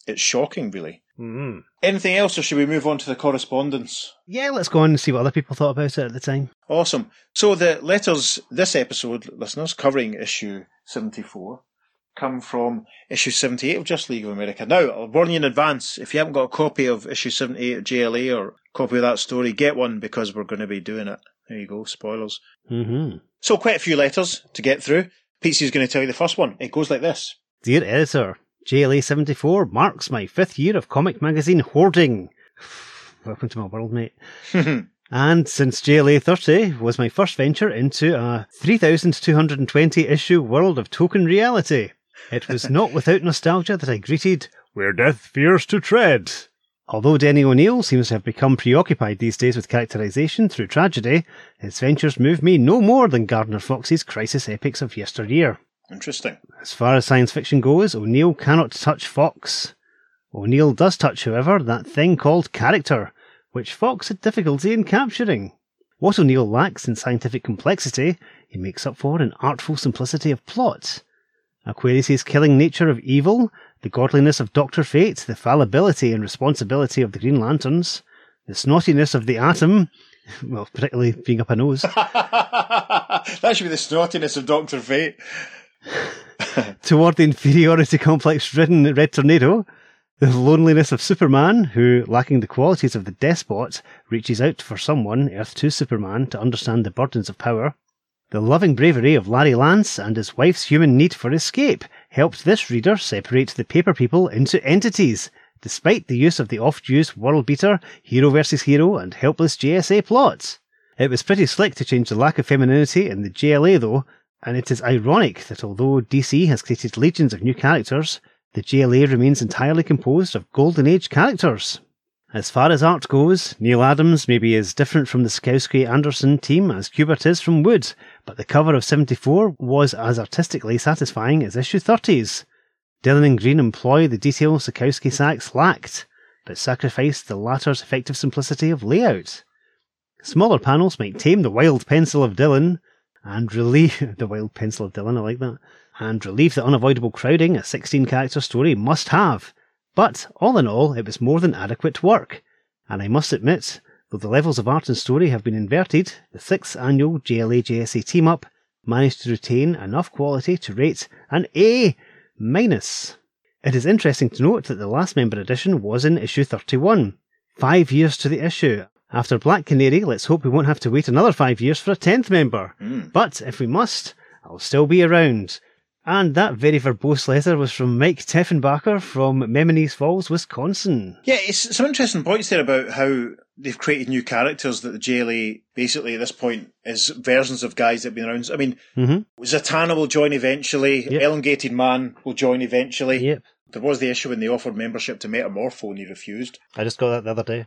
it's shocking, really. Mm-hmm. Anything else, or should we move on to the correspondence? Yeah, let's go on and see what other people thought about it at the time. Awesome. So the letters this episode, listeners, covering issue 74, come from issue 78 of Just League of America. Now, I'll warn you in advance, if you haven't got a copy of issue 78 of JLA or a copy of that story, get one because we're going to be doing it. There you go, spoilers. Mm-hmm. So quite a few letters to get through. PC is going to tell you the first one. It goes like this. Dear editor, JLA 74 marks my fifth year of comic magazine hoarding. [sighs] Welcome to my world, mate. [laughs] and since JLA 30 was my first venture into a 3,220 issue world of token reality, it was [laughs] not without nostalgia that I greeted Where Death Fears to Tread. Although Denny O'Neil seems to have become preoccupied these days with characterization through tragedy, his ventures move me no more than Gardner Fox's crisis epics of yesteryear. Interesting. As far as science fiction goes, O'Neil cannot touch Fox. O'Neil does touch, however, that thing called character, which Fox had difficulty in capturing. What O'Neil lacks in scientific complexity, he makes up for in artful simplicity of plot. Aquarius' killing nature of evil, the godliness of Doctor Fate, the fallibility and responsibility of the Green Lanterns, the snottiness of the Atom, [laughs] well, particularly being up a nose. [laughs] that should be the snottiness of Doctor Fate. [laughs] Toward the inferiority complex ridden Red Tornado, the loneliness of Superman, who, lacking the qualities of the despot, reaches out for someone, Earth 2 Superman, to understand the burdens of power. The loving bravery of Larry Lance and his wife's human need for escape helped this reader separate the paper people into entities, despite the use of the oft-used world beater, hero versus hero, and helpless JSA plots. It was pretty slick to change the lack of femininity in the JLA though, and it is ironic that although DC has created legions of new characters, the JLA remains entirely composed of Golden Age characters. As far as art goes, Neal Adams may be as different from the Sekowsky Anderson team as Kubert is from Wood, but the cover of 74 was as artistically satisfying as issue 30's. Dillin and Greene employ the detail Sekowsky Sachs lacked, but sacrificed the latter's effective simplicity of layout. Smaller panels might tame the wild pencil of Dillin, and relieve [laughs] the wild pencil of Dillin, I like that, and relieve the unavoidable crowding a 16 character story must have. But all in all, it was more than adequate work, and I must admit, though the levels of art and story have been inverted, the sixth annual JLA JSA team up managed to retain enough quality to rate an A minus. It is interesting to note that the last member edition was in issue 31, five years to the issue, after Black Canary, let's hope we won't have to wait another five years for a tenth member. Mm. But if we must, I'll still be around. And that very verbose letter was from Mike Tiefenbacher from Menomonee Falls, Wisconsin. Yeah, it's some interesting points there about how they've created new characters that the JLA basically at this point is versions of guys that have been around. I mean, mm-hmm. Zatanna will join eventually, yep. Elongated Man will join eventually. Yep. There was the issue when they offered membership to Metamorpho and he refused. I just got that the other day.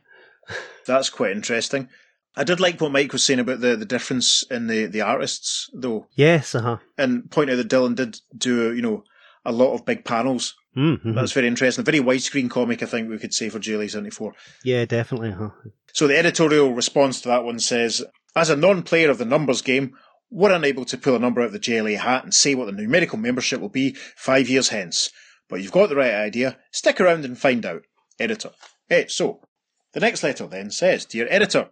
That's quite interesting. I did like what Mike was saying about the, the difference in the, the artists, though. Yes, uh huh. And point out that Dillin did do, you know, a lot of big panels. Mm-hmm. That's very interesting. A very widescreen comic, I think we could say, for JLA 74. Yeah, definitely. huh So the editorial response to that one says As a non player of the numbers game, we're unable to pull a number out of the JLA hat and say what the numerical membership will be five years hence. But you've got the right idea. Stick around and find out. Editor. Hey, so the next letter then says, Dear Editor,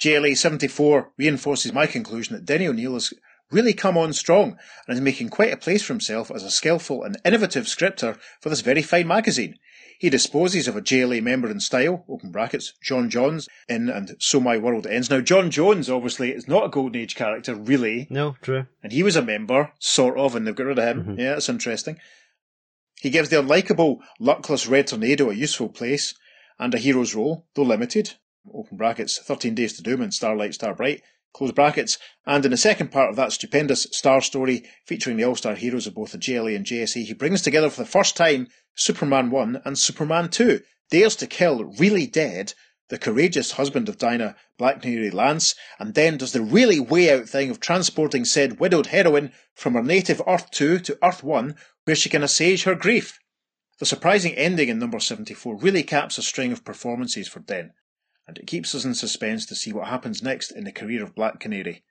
JLA 74 reinforces my conclusion that Denny O'Neil has really come on strong and is making quite a place for himself as a skillful and innovative scripter for this very fine magazine. He disposes of a JLA member in style, open brackets, J'onn J'onzz, in And So My World Ends. Now, J'onn J'onzz, obviously, is not a Golden Age character, really. No, true. And he was a member, sort of, and they've got rid of him. Mhm. Yeah, that's interesting. He gives the unlikable, luckless Red Tornado a useful place and a hero's role, though limited. Open brackets, 13 Days to Doom and Starlight Starbright. Close brackets. And in the second part of that stupendous star story, featuring the all-star heroes of both the JLA and JSA, he brings together for the first time Superman 1 and Superman 2, dares to kill, really dead, the courageous husband of Dinah, Black Canary Lance, and then does the really way out thing of transporting said widowed heroine from her native Earth 2 to Earth 1, where she can assuage her grief. The surprising ending in number 74 really caps a string of performances for Den, and it keeps us in suspense to see what happens next in the career of Black Canary.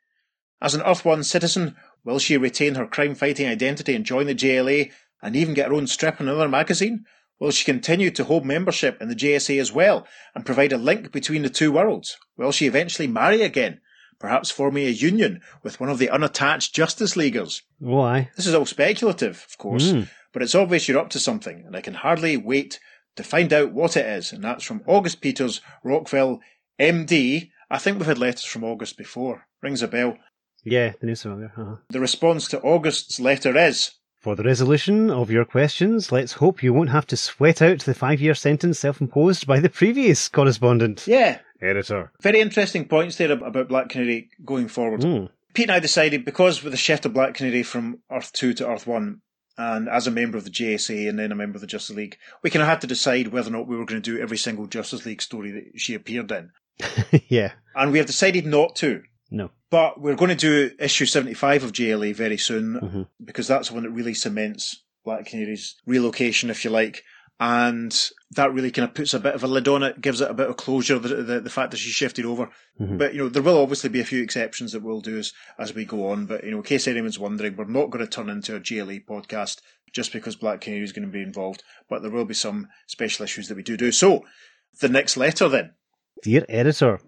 As an Earth 1 citizen, will she retain her crime fighting identity and join the JLA and even get her own strip in another magazine? Will she continue to hold membership in the JSA as well and provide a link between the two worlds? Will she eventually marry again? Perhaps forming a union with one of the unattached Justice Leaguers? Why? This is all speculative, of course, Mm. But it's obvious you're up to something, and I can hardly wait to find out what it is. And that's from August Peters, Rockville, MD. I think we've had letters from August before. Rings a bell. Yeah, the news familiar. Uh-huh. The response to August's letter is For the resolution of your questions, let's hope you won't have to sweat out the five year sentence self imposed by the previous correspondent. Yeah, Editor. very interesting points there about Black Canary going forward. Mm. Pete and I decided because with the shift of Black Canary from Earth 2 to Earth 1, and as a member of the JSA and then a member of the Justice League, we kind of had to decide whether or not we were going to do every single Justice League story that she appeared in. [laughs] yeah. And we have decided not to. No. But we're going to do issue 75 of JLA very soon Mhm. because that's the one that really cements Black Canary's relocation, if you like. And that really kind of puts a bit of a lid on it, gives it a bit of closure, the, the, the fact that she shifted over. Mhm. But, you know, there will obviously be a few exceptions that we'll do as, as we go on. But, you know, in case anyone's wondering, we're not going to turn into a JLA podcast just because Black Canary is going to be involved. But there will be some special issues that we do do. So, the next letter then. Dear editor,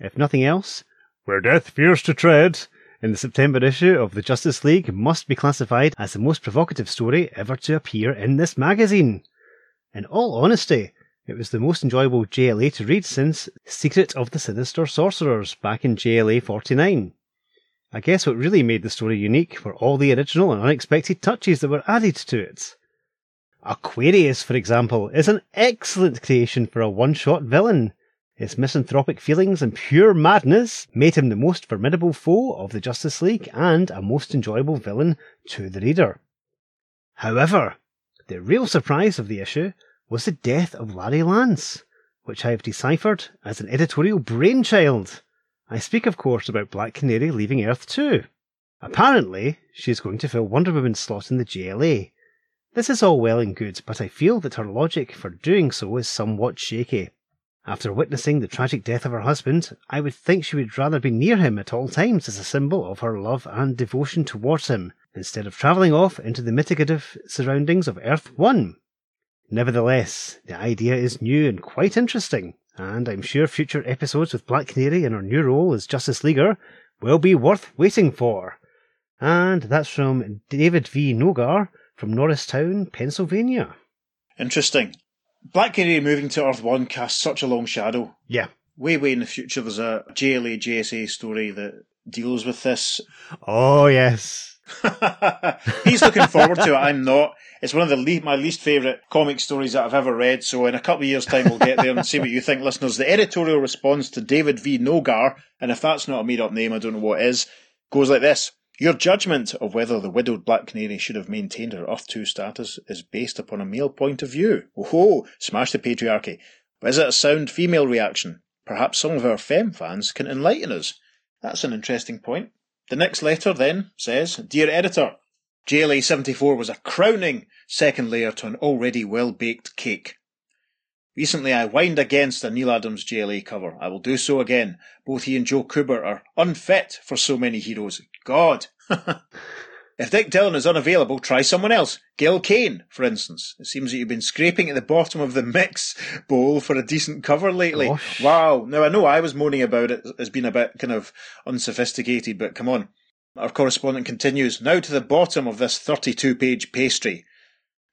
if nothing else, Where death fears to tread. in the September issue of the Justice League must be classified as the most provocative story ever to appear in this magazine. In all honesty, it was the most enjoyable JLA to read since Secret of the Sinister Sorcerers back in JLA 49. I guess what really made the story unique were all the original and unexpected touches that were added to it. Aquarius, for example, is an excellent creation for a one-shot villain. His misanthropic feelings and pure madness made him the most formidable foe of the Justice League and a most enjoyable villain to the reader. However, the real surprise of the issue was the death of Larry Lance, which I have deciphered as an editorial brainchild. I speak, of course, about Black Canary leaving Earth too. Apparently, she is going to fill Wonder Woman's slot in the JLA. This is all well and good, but I feel that her logic for doing so is somewhat shaky. After witnessing the tragic death of her husband, I would think she would rather be near him at all times as a symbol of her love and devotion towards him, instead of travelling off into the mitigative surroundings of Earth 1. Nevertheless, the idea is new and quite interesting, and I'm sure future episodes with Black Canary in her new role as Justice Leaguer will be worth waiting for. And that's from David V. Nogar from Norristown, Pennsylvania. Interesting. Black Canary moving to Earth 1 casts such a long shadow. Yeah. Way, way in the future, there's a JLA, JSA story that deals with this. Oh, yes. [laughs] He's looking forward to it. I'm not. It's one of the le- my least favourite comic stories that I've ever read. So in a couple of years' time, we'll get there and see what you think, listeners. The editorial response to David V. Nogar, and if that's not a made-up name, I don't know what is, goes like this. Your judgment of whether the widowed Black Canary should have maintained her Earth 2 status is based upon a male point of view. Oh, smash the patriarchy. But is it a sound female reaction? Perhaps some of our femme fans can enlighten us. That's an interesting point. The next letter then says, Dear Editor, JLA 74 was a crowning second layer to an already well baked cake. Recently I whined against a Neal Adams JLA cover. I will do so again. Both he and Joe Kubert are unfit for so many heroes. God! [laughs] If Dick Dillin is unavailable, try someone else. Gil Kane, for instance. It seems that you've been scraping at the bottom of the mix [laughs] bowl for a decent cover lately. Gosh. Wow. Now I know I was moaning about it as being a bit kind of unsophisticated, but come on. Our correspondent continues, now to the bottom of this 32 page pastry.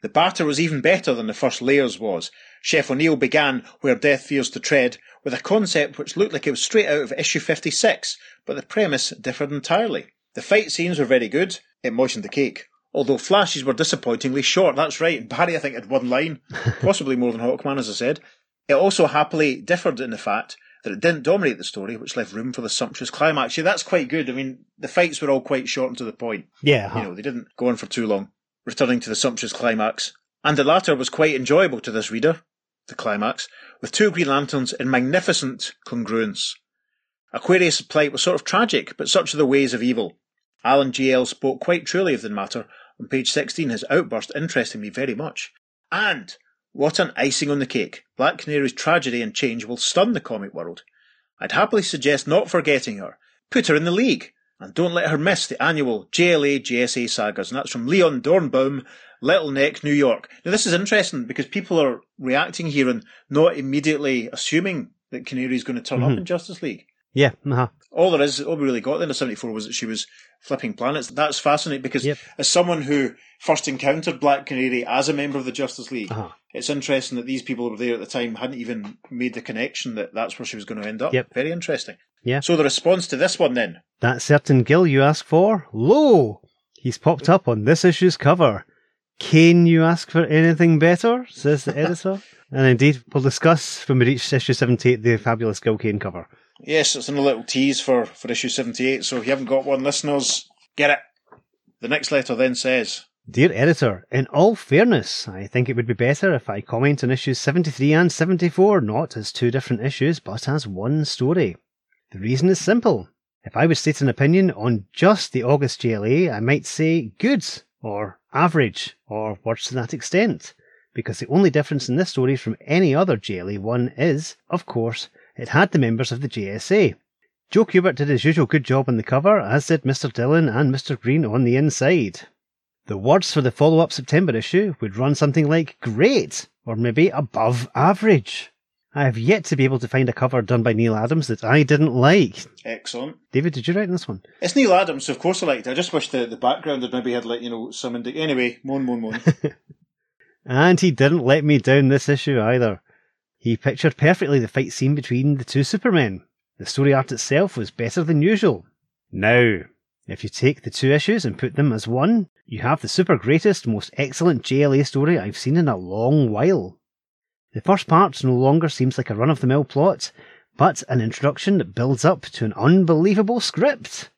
The batter was even better than the first layers was. Chef O'Neil began where death fears to tread with a concept which looked like it was straight out of issue 56, but the premise differed entirely. The fight scenes were very good. It moistened the cake. Although flashes were disappointingly short, that's right. Barry, I think, had one line, [laughs] possibly more than Hawkman, as I said. It also happily differed in the fact that it didn't dominate the story, which left room for the sumptuous climax. Yeah, that's quite good. I mean, the fights were all quite short and to the point. Yeah. You uh-huh. know, they didn't go on for too long. Returning to the sumptuous climax. And the latter was quite enjoyable to this reader, the climax, with two Green Lanterns in magnificent congruence. Aquarius' plight was sort of tragic, but such are the ways of evil. Alan G.L. spoke quite truly of the matter. On page 16, his outburst interested me very much. And what an icing on the cake. Black Canary's tragedy and change will stun the comic world. I'd happily suggest not forgetting her. Put her in the league. And don't let her miss the annual JLA JSA sagas. And that's from Leon Dornbaum, Little Neck, New York. Now this is interesting because people are reacting here and not immediately assuming that Canary's going to turn up Mhm. in Justice League. Yeah. Uh-huh. All there is, all we really got at in 74 was that she was flipping planets. That's fascinating because Yep. as someone who first encountered Black Canary as a member of the Justice League, Uh-huh. it's interesting that these people who were there at the time hadn't even made the connection that that's where she was going to end up. Yep. Very interesting. Yeah. So the response to this one then. That certain Gill you ask for? Lo! He's popped up on this issue's cover. Can you ask for anything better? says the [laughs] editor. and indeed, we'll discuss when we reach issue 78 the fabulous Gil Kane cover. Yes, it's in a little tease for, for issue 78, so if you haven't got one, listeners, get it. The next letter then says, Dear editor, in all fairness, I think it would be better if I comment on issues 73 and 74 not as two different issues, but as one story. The reason is simple. If I would state an opinion on just the August JLA, I might say good, or average, or words to that extent, because the only difference in this story from any other JLA one is, of course, it had the members of the JSA. Joe Kubert did his usual good job on the cover, as did Mr. Dillin and Mr. Greene on the inside. The words for the follow up September issue would run something like great, or maybe above average. I have yet to be able to find a cover done by Neal Adams that I didn't like. excellent. David, did you write this one? It's Neal Adams, so of course I liked it. I just wish the, the background had maybe had like, you know, some indi- Anyway, moan, moan, moan. [laughs] And he didn't let me down this issue either. He pictured perfectly the fight scene between the two Supermen. The story art itself was better than usual. Now, if you take the two issues and put them as one, you have the super greatest, most excellent JLA story I've seen in a long while. The first part no longer seems like a run of the mill plot, but an introduction that builds up to an unbelievable script.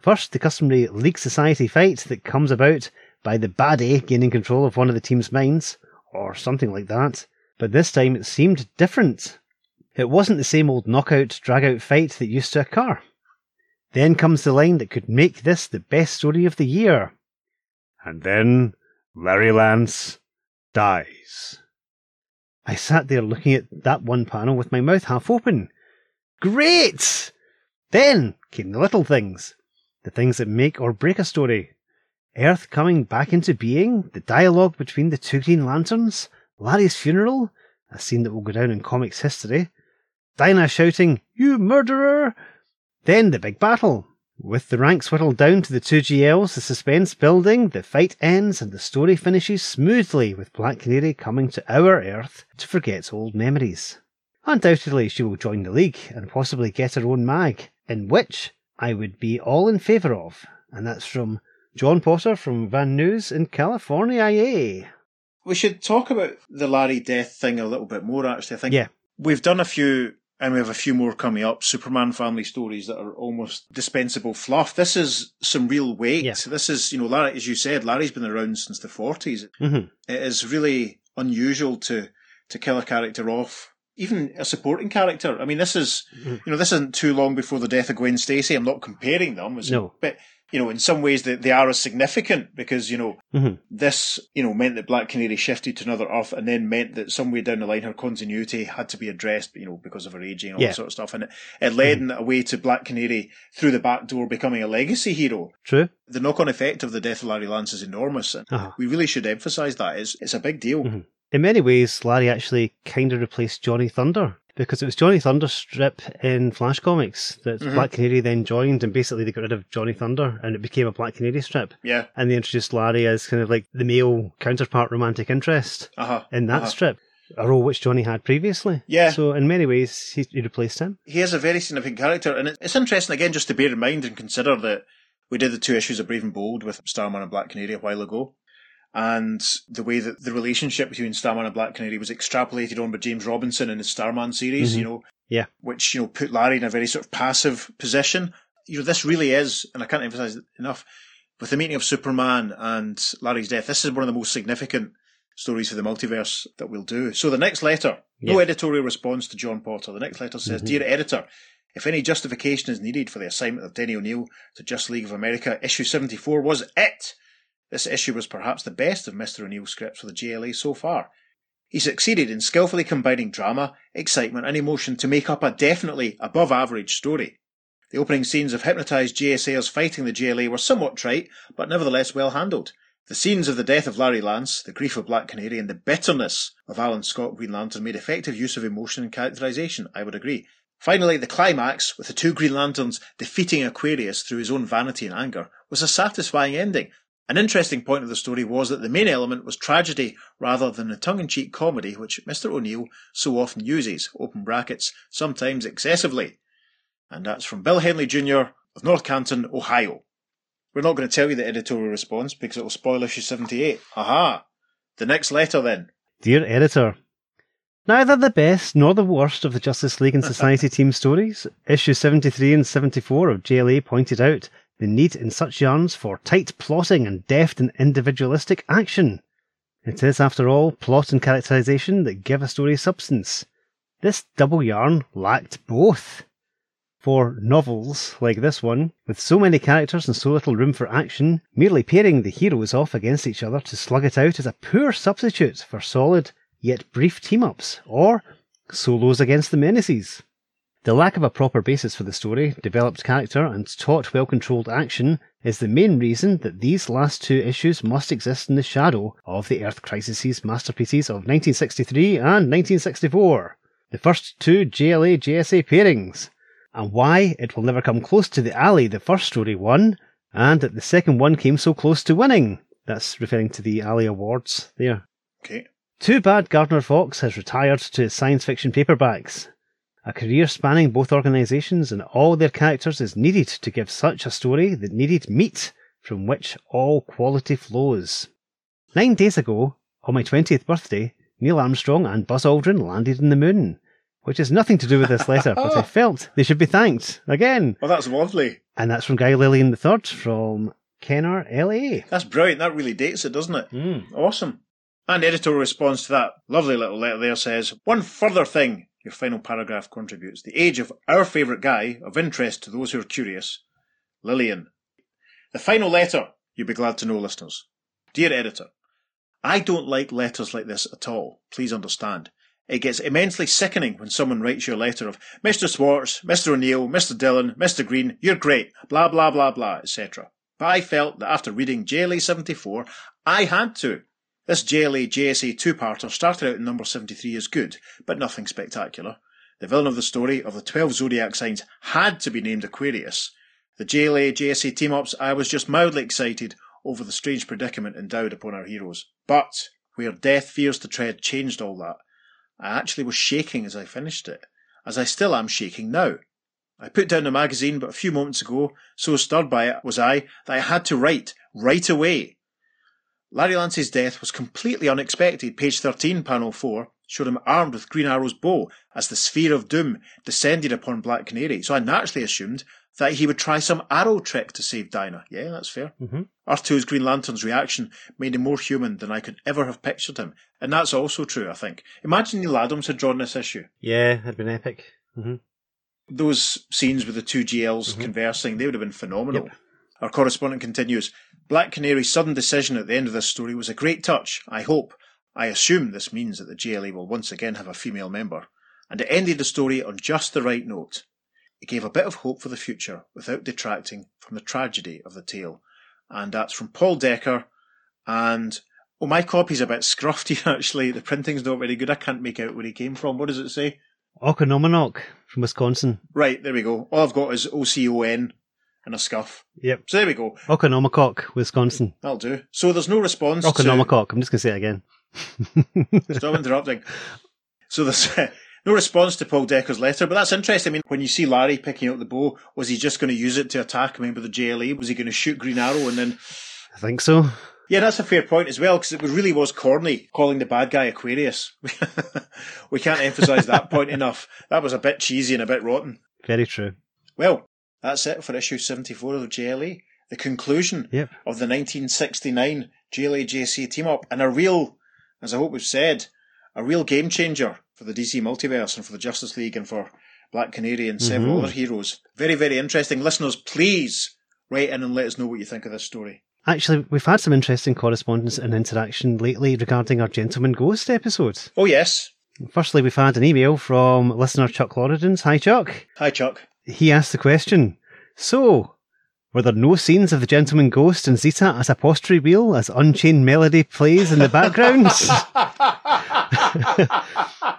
First, the customary League Society fight that comes about by the baddie gaining control of one of the team's minds, or something like that. But this time it seemed different. It wasn't the same old knockout, drag out fight that used to occur. Then comes the line that could make this the best story of the year. And then Larry Lance dies. I sat there looking at that one panel with my mouth half open. Great! Then came the little things. The things that make or break a story. Earth coming back into being, the dialogue between the two Green Lanterns, Larry's funeral, a scene that will go down in comics history, Dinah shouting, You murderer! Then the big battle. With the ranks whittled down to the two GLs, the suspense building, the fight ends, and the story finishes smoothly with Black Canary coming to our Earth to forget old memories. Undoubtedly, she will join the League and possibly get her own mag, in which I would be all in favour of. And that's from John Potter from Van Nuys in California, yay! We should talk about the Larry death thing a little bit more, actually. I think Yeah. we've done a few, and we have a few more coming up, Superman family stories that are almost dispensable fluff. This is some real weight. Yeah. This is, you know, Larry, as you said, Larry's been around since the 40s. hmm It is really unusual to, to kill a character off. Even a supporting character. I mean, this is, Mhm. you know, this isn't too long before the death of Gwen Stacy. I'm not comparing them. No. But you know, in some ways they, they are as significant because, you know, Mhm. this, you know, meant that Black Canary shifted to another Earth and then meant that some way down the line her continuity had to be addressed, you know, because of her aging and all Yeah. that sort of stuff. And it, it led in a way to Black Canary through the back door becoming a legacy hero. True. The knock-on effect of the death of Larry Lance is enormous. And Uh-huh. we really should emphasise that. It's, it's a big deal. Mhm. In many ways, Larry actually kind of replaced Johnny Thunder because it was Johnny Thunder's strip in Flash Comics that Mhm. Black Canary then joined, and basically they got rid of Johnny Thunder and it became a Black Canary strip. Yeah. And they introduced Larry as kind of like the male counterpart romantic interest Uh-huh. in that uh-huh. strip, a role which Johnny had previously. Yeah. So in many ways, he, he replaced him. he is a very significant character, and it's interesting again just to bear in mind and consider that we did the two issues of Brave and Bold with Starman and Black Canary a while ago, and the way that the relationship between Starman and Black Canary was extrapolated on by James Robinson in the Starman series, Mhm. you know, Yeah. which you know put Larry in a very sort of passive position. You know, this really is, and I can't emphasize it enough, with the meeting of Superman and Larry's death. This is one of the most significant stories for the multiverse that we'll do. So the next letter, no editorial response to John Potter. The next letter says, Mhm. "Dear editor." If any justification is needed for the assignment of Denny O'Neil to Just League of America, issue 74 was it. This issue was perhaps the best of Mr. O'Neil's scripts for the JLA so far. He succeeded in skillfully combining drama, excitement, and emotion to make up a definitely above average story. The opening scenes of hypnotised JSAers fighting the JLA were somewhat trite, but nevertheless well handled. The scenes of the death of Larry Lance, the grief of Black Canary, and the bitterness of Alan Scott Green Lantern made effective use of emotion and characterisation, I would agree. Finally, the climax, with the two Green Lanterns defeating Aquarius through his own vanity and anger, was a satisfying ending. An interesting point of the story was that the main element was tragedy rather than the tongue-in-cheek comedy which Mr. O'Neil so often uses, open brackets, sometimes excessively. And that's from Bill Henley Jr. of North Canton, Ohio. We're not going to tell you the editorial response because it will spoil issue 78. Aha! The next letter then. Dear editor, neither the best nor the worst of the Justice League and [laughs] Society team stories, issue 73 and 74 of JLA pointed out the need in such yarns for tight plotting and deft and individualistic action. It is, after all, plot and characterization that give a story substance. This double yarn lacked both. For novels like this one, with so many characters and so little room for action, merely pairing the heroes off against each other to slug it out is a poor substitute for solid yet brief team ups or solos against the menaces. The lack of a proper basis for the story, developed character, and taut, well controlled action is the main reason that these last two issues must exist in the shadow of the Earth Crisis's masterpieces of 1963 and 1964, the first two JLA JSA pairings, and why it will never come close to the alley the first story won, and that the second one came so close to winning. That's referring to the Alley Awards there. Okay. Too bad Gardner Fox has retired to his science fiction paperbacks. A career spanning both organisations and all their characters is needed to give such a story that needed meat from which all quality flows. Nine days ago, on my 20th birthday, Neil Armstrong and Buzz Aldrin landed on the moon, which has nothing to do with this letter, but I [laughs] felt they should be thanked again. Well, that's lovely. And that's from Guy Lillian III from Kenner, LA. That's brilliant. That really dates it, doesn't it? Mm. Awesome. And editorial response to that lovely little letter there says, One further thing your final paragraph contributes. The age of our favourite guy, of interest to those who are curious, Lillian. The final letter, you'll be glad to know, listeners. Dear editor, I don't like letters like this at all. Please understand. It gets immensely sickening when someone writes you a letter of Mr. Schwartz, Mr. O'Neil, Mr. Dillin, Mr. Greene, you're great, blah blah blah blah, etc. But I felt that after reading JLA 74, I had to. This JLA JSA two-parter started out in number 73 as good, but nothing spectacular. The villain of the story of the 12 zodiac signs had to be named Aquarius. The JLA JSA team-ups, I was just mildly excited over the strange predicament endowed upon our heroes. But where death fears to tread changed all that. I actually was shaking as I finished it, as I still am shaking now. I put down the magazine but a few moments ago, so stirred by it was I that I had to write right away. Larry Lance's death was completely unexpected. Page 13, panel 4, showed him armed with Green Arrow's bow as the sphere of doom descended upon Black Canary, so I naturally assumed that he would try some arrow trick to save Dinah. Yeah, that's fair. Mm-hmm. Earth 2's Green Lantern's reaction made him more human than I could ever have pictured him. And that's also true, I think. Imagine Neal Adams had drawn this issue. Yeah, it'd been epic. Mm-hmm. Those scenes with the two GLs Mhm. conversing, they would have been phenomenal. Yep. Our correspondent continues Black Canary's sudden decision at the end of this story was a great touch, I hope. I assume this means that the JLA will once again have a female member. And it ended the story on just the right note. It gave a bit of hope for the future without detracting from the tragedy of the tale. And that's from Paul Decker. And oh, my copy's a bit scruffed here [laughs] actually. The printing's not very good. I can't make out where he came from. What does it say? Okonominok from Wisconsin. Right, there we go. All I've got is O C O N and a scuff. Yep. So there we go. Okonomikok, Wisconsin. That'll do. So there's no response to Okonomikok. I'm just going to say it again. [laughs] Stop interrupting. So there's [laughs] no response to Paul Decker's letter, but that's interesting. I mean, when you see Larry picking up the bow, was he just going to use it to attack a member of the JLA? Was he going to shoot Green Arrow and then? I think so. Yeah, that's a fair point as well, because it really was corny calling the bad guy Aquarius. [laughs] we can't emphasise that point enough. That was a bit cheesy and a bit rotten. Very true. Well, that's it for issue 74 of JLA. The conclusion Yep. of the 1969 JLA JSA team up, and a real, as I hope we've said, a real game changer for the DC multiverse and for the Justice League and for Black Canary and several Mhm. other heroes. Very, very interesting. Listeners, please write in and let us know what you think of this story. Actually, we've had some interesting correspondence and interaction lately regarding our Gentleman Ghost episode. Oh, yes. Firstly, we've had an email from listener Chuck Loridans. Hi, Chuck. Hi, Chuck. He asked the question So, were there no scenes of the Gentleman Ghost and Zeta at a postry wheel as Unchained Melody plays in the background? [laughs]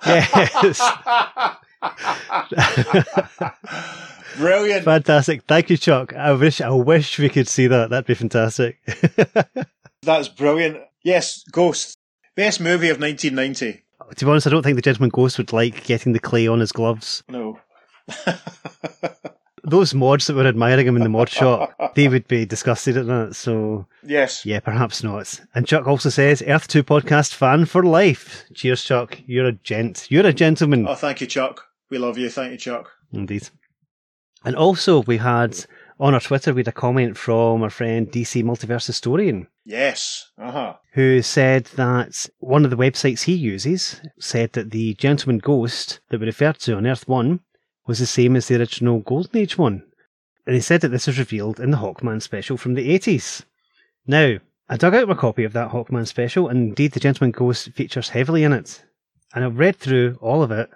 yes. Brilliant. Fantastic. Thank you, Chuck. I wish I wish we could see that. That'd be fantastic. [laughs] That's brilliant. Yes, Ghost. Best movie of 1990. to be honest, I don't think the Gentleman Ghost would like getting the clay on his gloves. No. [laughs] Those mods that were admiring him in the mod shop, they would be disgusted at that. So, yes. yeah, perhaps not. And Chuck also says, Earth 2 podcast fan for life. Cheers, Chuck. You're a gent. You're a gentleman. Oh, thank you, Chuck. We love you. Thank you, Chuck. Indeed. And also, we had on our Twitter, we had a comment from our friend DC Multiverse Historian, Yes. Uh huh. who said that one of the websites he uses said that the Gentleman Ghost that we referred to on Earth 1 was the same as the original Golden Age one. And he said that this was revealed in the Hawkman special from the 80s. Now, I dug out my copy of that Hawkman special, and indeed the Gentleman Ghost features heavily in it. And I read through all of it,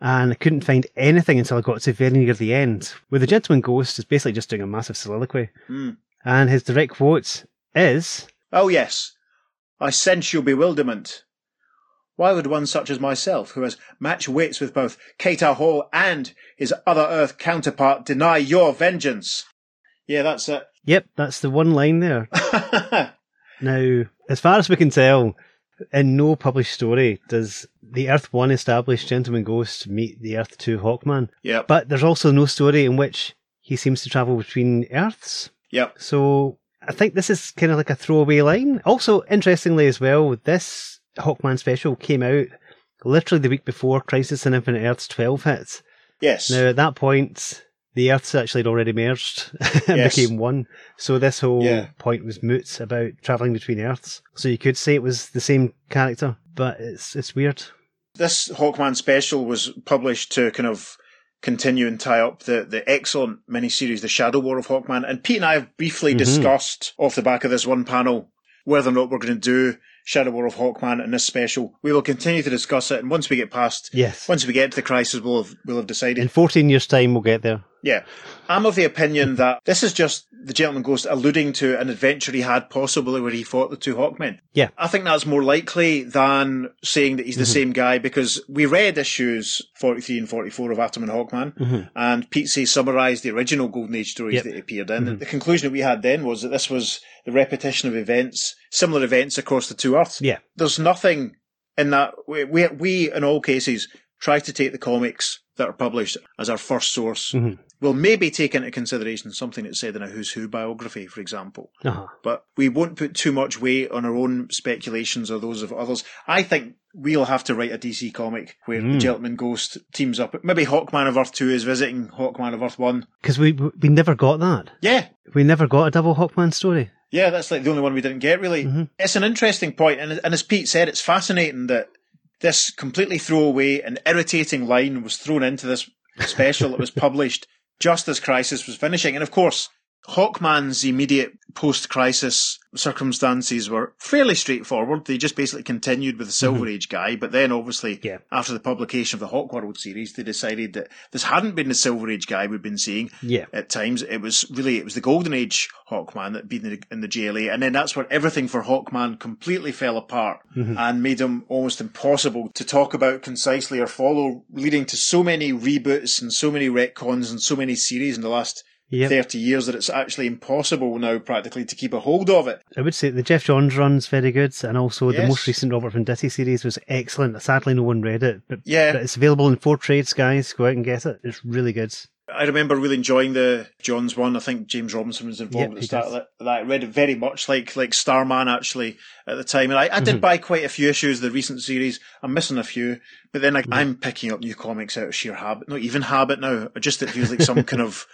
and I couldn't find anything until I got to very near the end, where the Gentleman Ghost is basically just doing a massive soliloquy. Hmm. And his direct quote is, Oh, yes. I sense your bewilderment. Why would one such as myself, who has matched wits with both Katar Hol and his other Earth counterpart, deny your vengeance? Yeah, that's it. Yep, that's the one line there. [laughs] Now, as far as we can tell, in no published story does the Earth 1 established Gentleman Ghost meet the Earth 2 Hawkman. yep. But there's also no story in which he seems to travel between Earths. Yep. So I think this is kind of like a throwaway line. Also, interestingly as well, this Hawkman special came out literally the week before Crisis on Infinite Earths 12 hit. Yes. Now, at that point, the Earths actually had already merged [laughs] and Yes. became one. So this whole Yeah. point was moot about traveling between Earths. So you could say it was the same character, but it's it's weird. This Hawkman special was published to kind of continue and tie up the, the excellent miniseries, The Shadow War of Hawkman. And Pete and I have briefly Mhm. discussed off the back of this one panel whether or not we're going to do Shadow War of Hawkman in this special. We will continue to discuss it, and once we get past, Yes. once we get to the crisis, we'll have, we'll have decided. In 14 years' time, we'll get there. Yeah. I'm of the opinion that this is just the Gentleman Ghost alluding to an adventure he had possibly where he fought the two Hawkmen. Yeah. I think that's more likely than saying that he's the Mhm. same guy because we read issues 43 and 44 of Atom and Hawkman Mhm. and Pete C summarised the original Golden Age stories Yep. that he appeared in. Mhm. The conclusion that we had then was that this was the repetition of events, similar events across the two Earths. Yeah. There's nothing in that. We, we, we in all cases, try to take the comics that are published as our first source. Mhm. We'll maybe take into consideration something that's said in a Who's Who biography, for example. Uh-huh. But we won't put too much weight on our own speculations or those of others. I think we'll have to write a DC comic where the Mm. Gentleman Ghost teams up. Maybe Hawkman of Earth 2 is visiting Hawkman of Earth 1. Because we, we never got that. Yeah, We never got a double Hawkman story. Yeah, that's like the only one we didn't get really. Mhm. It's an interesting point, and, and as Pete said, it's fascinating that this completely throwaway and irritating line was thrown into this special that was published just as Crisis was finishing. And of course, Hawkman's immediate post-crisis circumstances were fairly straightforward. They just basically continued with the Silver Mm-hmm. Age guy, but then obviously Yeah. after the publication of the Hawkworld series, they decided that this hadn't been the Silver Age guy we'd been seeing Yeah. at times. It was really, it was the Golden Age Hawkman that had been in the, in the JLA, and then that's where everything for Hawkman completely fell apart Mm-hmm. and made him almost impossible to talk about concisely or follow, leading to so many reboots and so many retcons and so many series in the last Yep. 30 years that it's actually impossible now practically to keep a hold of it. I would say the Geoff Johns run's very good, and also the most recent Robert Venditti series was excellent. Sadly, no one read it, but, Yeah. but it's available in four trades, guys. Go out and get it. It's really good. I remember really enjoying the Johns one. I think James Robinson was involved Yep, at the start of that. I read it very much like like Starman actually at the time, and I, I did Mm-hmm. buy quite a few issues of the recent series. I'm missing a few, but then I, Mm-hmm. I'm picking up new comics out of sheer habit, not even habit now. Just it feels like some [laughs] kind of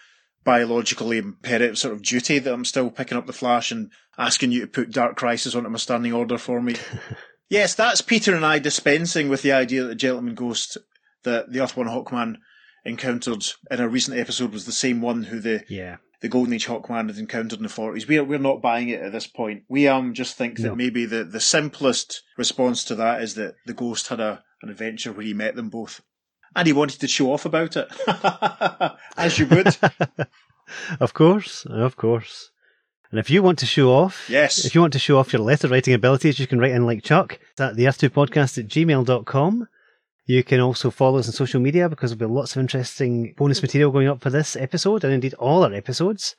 biologically imperative sort of duty that I'm still picking up the Flash and asking you to put Dark Crisis onto my standing order for me. [laughs] yes, that's Peter and I dispensing with the idea that the Gentleman Ghost that the Earth One Hawkman encountered in a recent episode was the same one who the, Yeah. the Golden Age Hawkman had encountered in the forties. We're we're not buying it at this point. We um just think that No. maybe the, the simplest response to that is that the ghost had a an adventure where he met them both. And he wanted to show off about it. [laughs] As you would. [laughs] Of course, of course. And if you want to show off, Yes. if you want to show off your letter writing abilities, you can write in like Chuck. At the earth2podcast at gmail.com. You can also follow us on social media because there'll be lots of interesting bonus material going up for this episode and indeed all our episodes.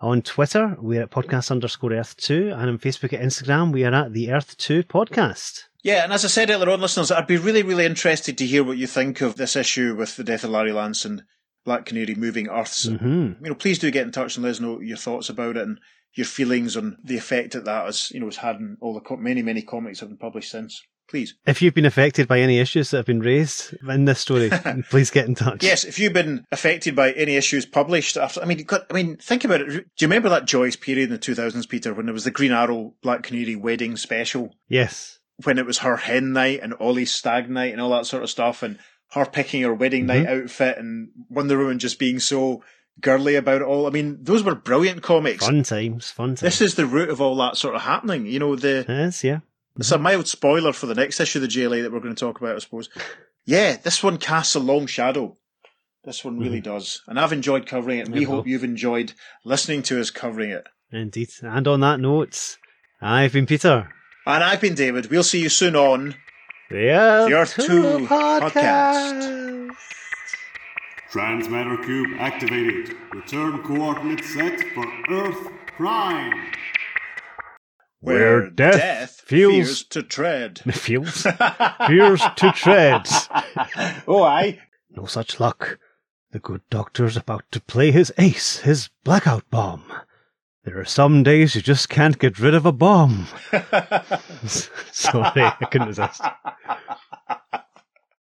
On Twitter, we're at podcast underscore earth2 and on Facebook and Instagram, we are at the Earth2 podcast. Yeah, and as I said earlier on, listeners, I'd be really, really interested to hear what you think of this issue with the death of Larry Lance and Black Canary moving Earths. hmm You know, please do get in touch and let us know your thoughts about it and your feelings on the effect that that has, you know, has had in all the co- many, many comics that have been published since. Please. If you've been affected by any issues that have been raised in this story, [laughs] please get in touch. Yes, if you've been affected by any issues published after, I mean, got- I mean, think about it. Do you remember that joyous period in the 2000s, Peter, when there was the Green Arrow Black Canary wedding special? Yes. When it was her hen night and Ollie's stag night and all that sort of stuff, and her picking her wedding night mm-hmm. outfit and Wonder Woman just being so girly about it all. I mean, those were brilliant comics. Fun times, fun times. This is the root of all that sort of happening. You know, the Yes, yeah. it's a mild spoiler for the next issue of the JLA that we're going to talk about, I suppose. [laughs] Yeah, this one casts a long shadow. This one really mm-hmm. does. And I've enjoyed covering it, and we well. hope you've enjoyed listening to us covering it. Indeed. And on that note, I've been Peter. And I've been David. We'll see you soon on The Earth, The Earth 2 2 podcast. Transmatter cube activated. Return coordinates set for Earth Prime. Where death feels feels- to tread. Feels, fears to tread. [laughs] [laughs] oh, aye. No such luck. The good doctor's about to play his ace, his blackout bomb. There are some days you just can't get rid of a bomb. [laughs] [laughs] Sorry, I couldn't resist.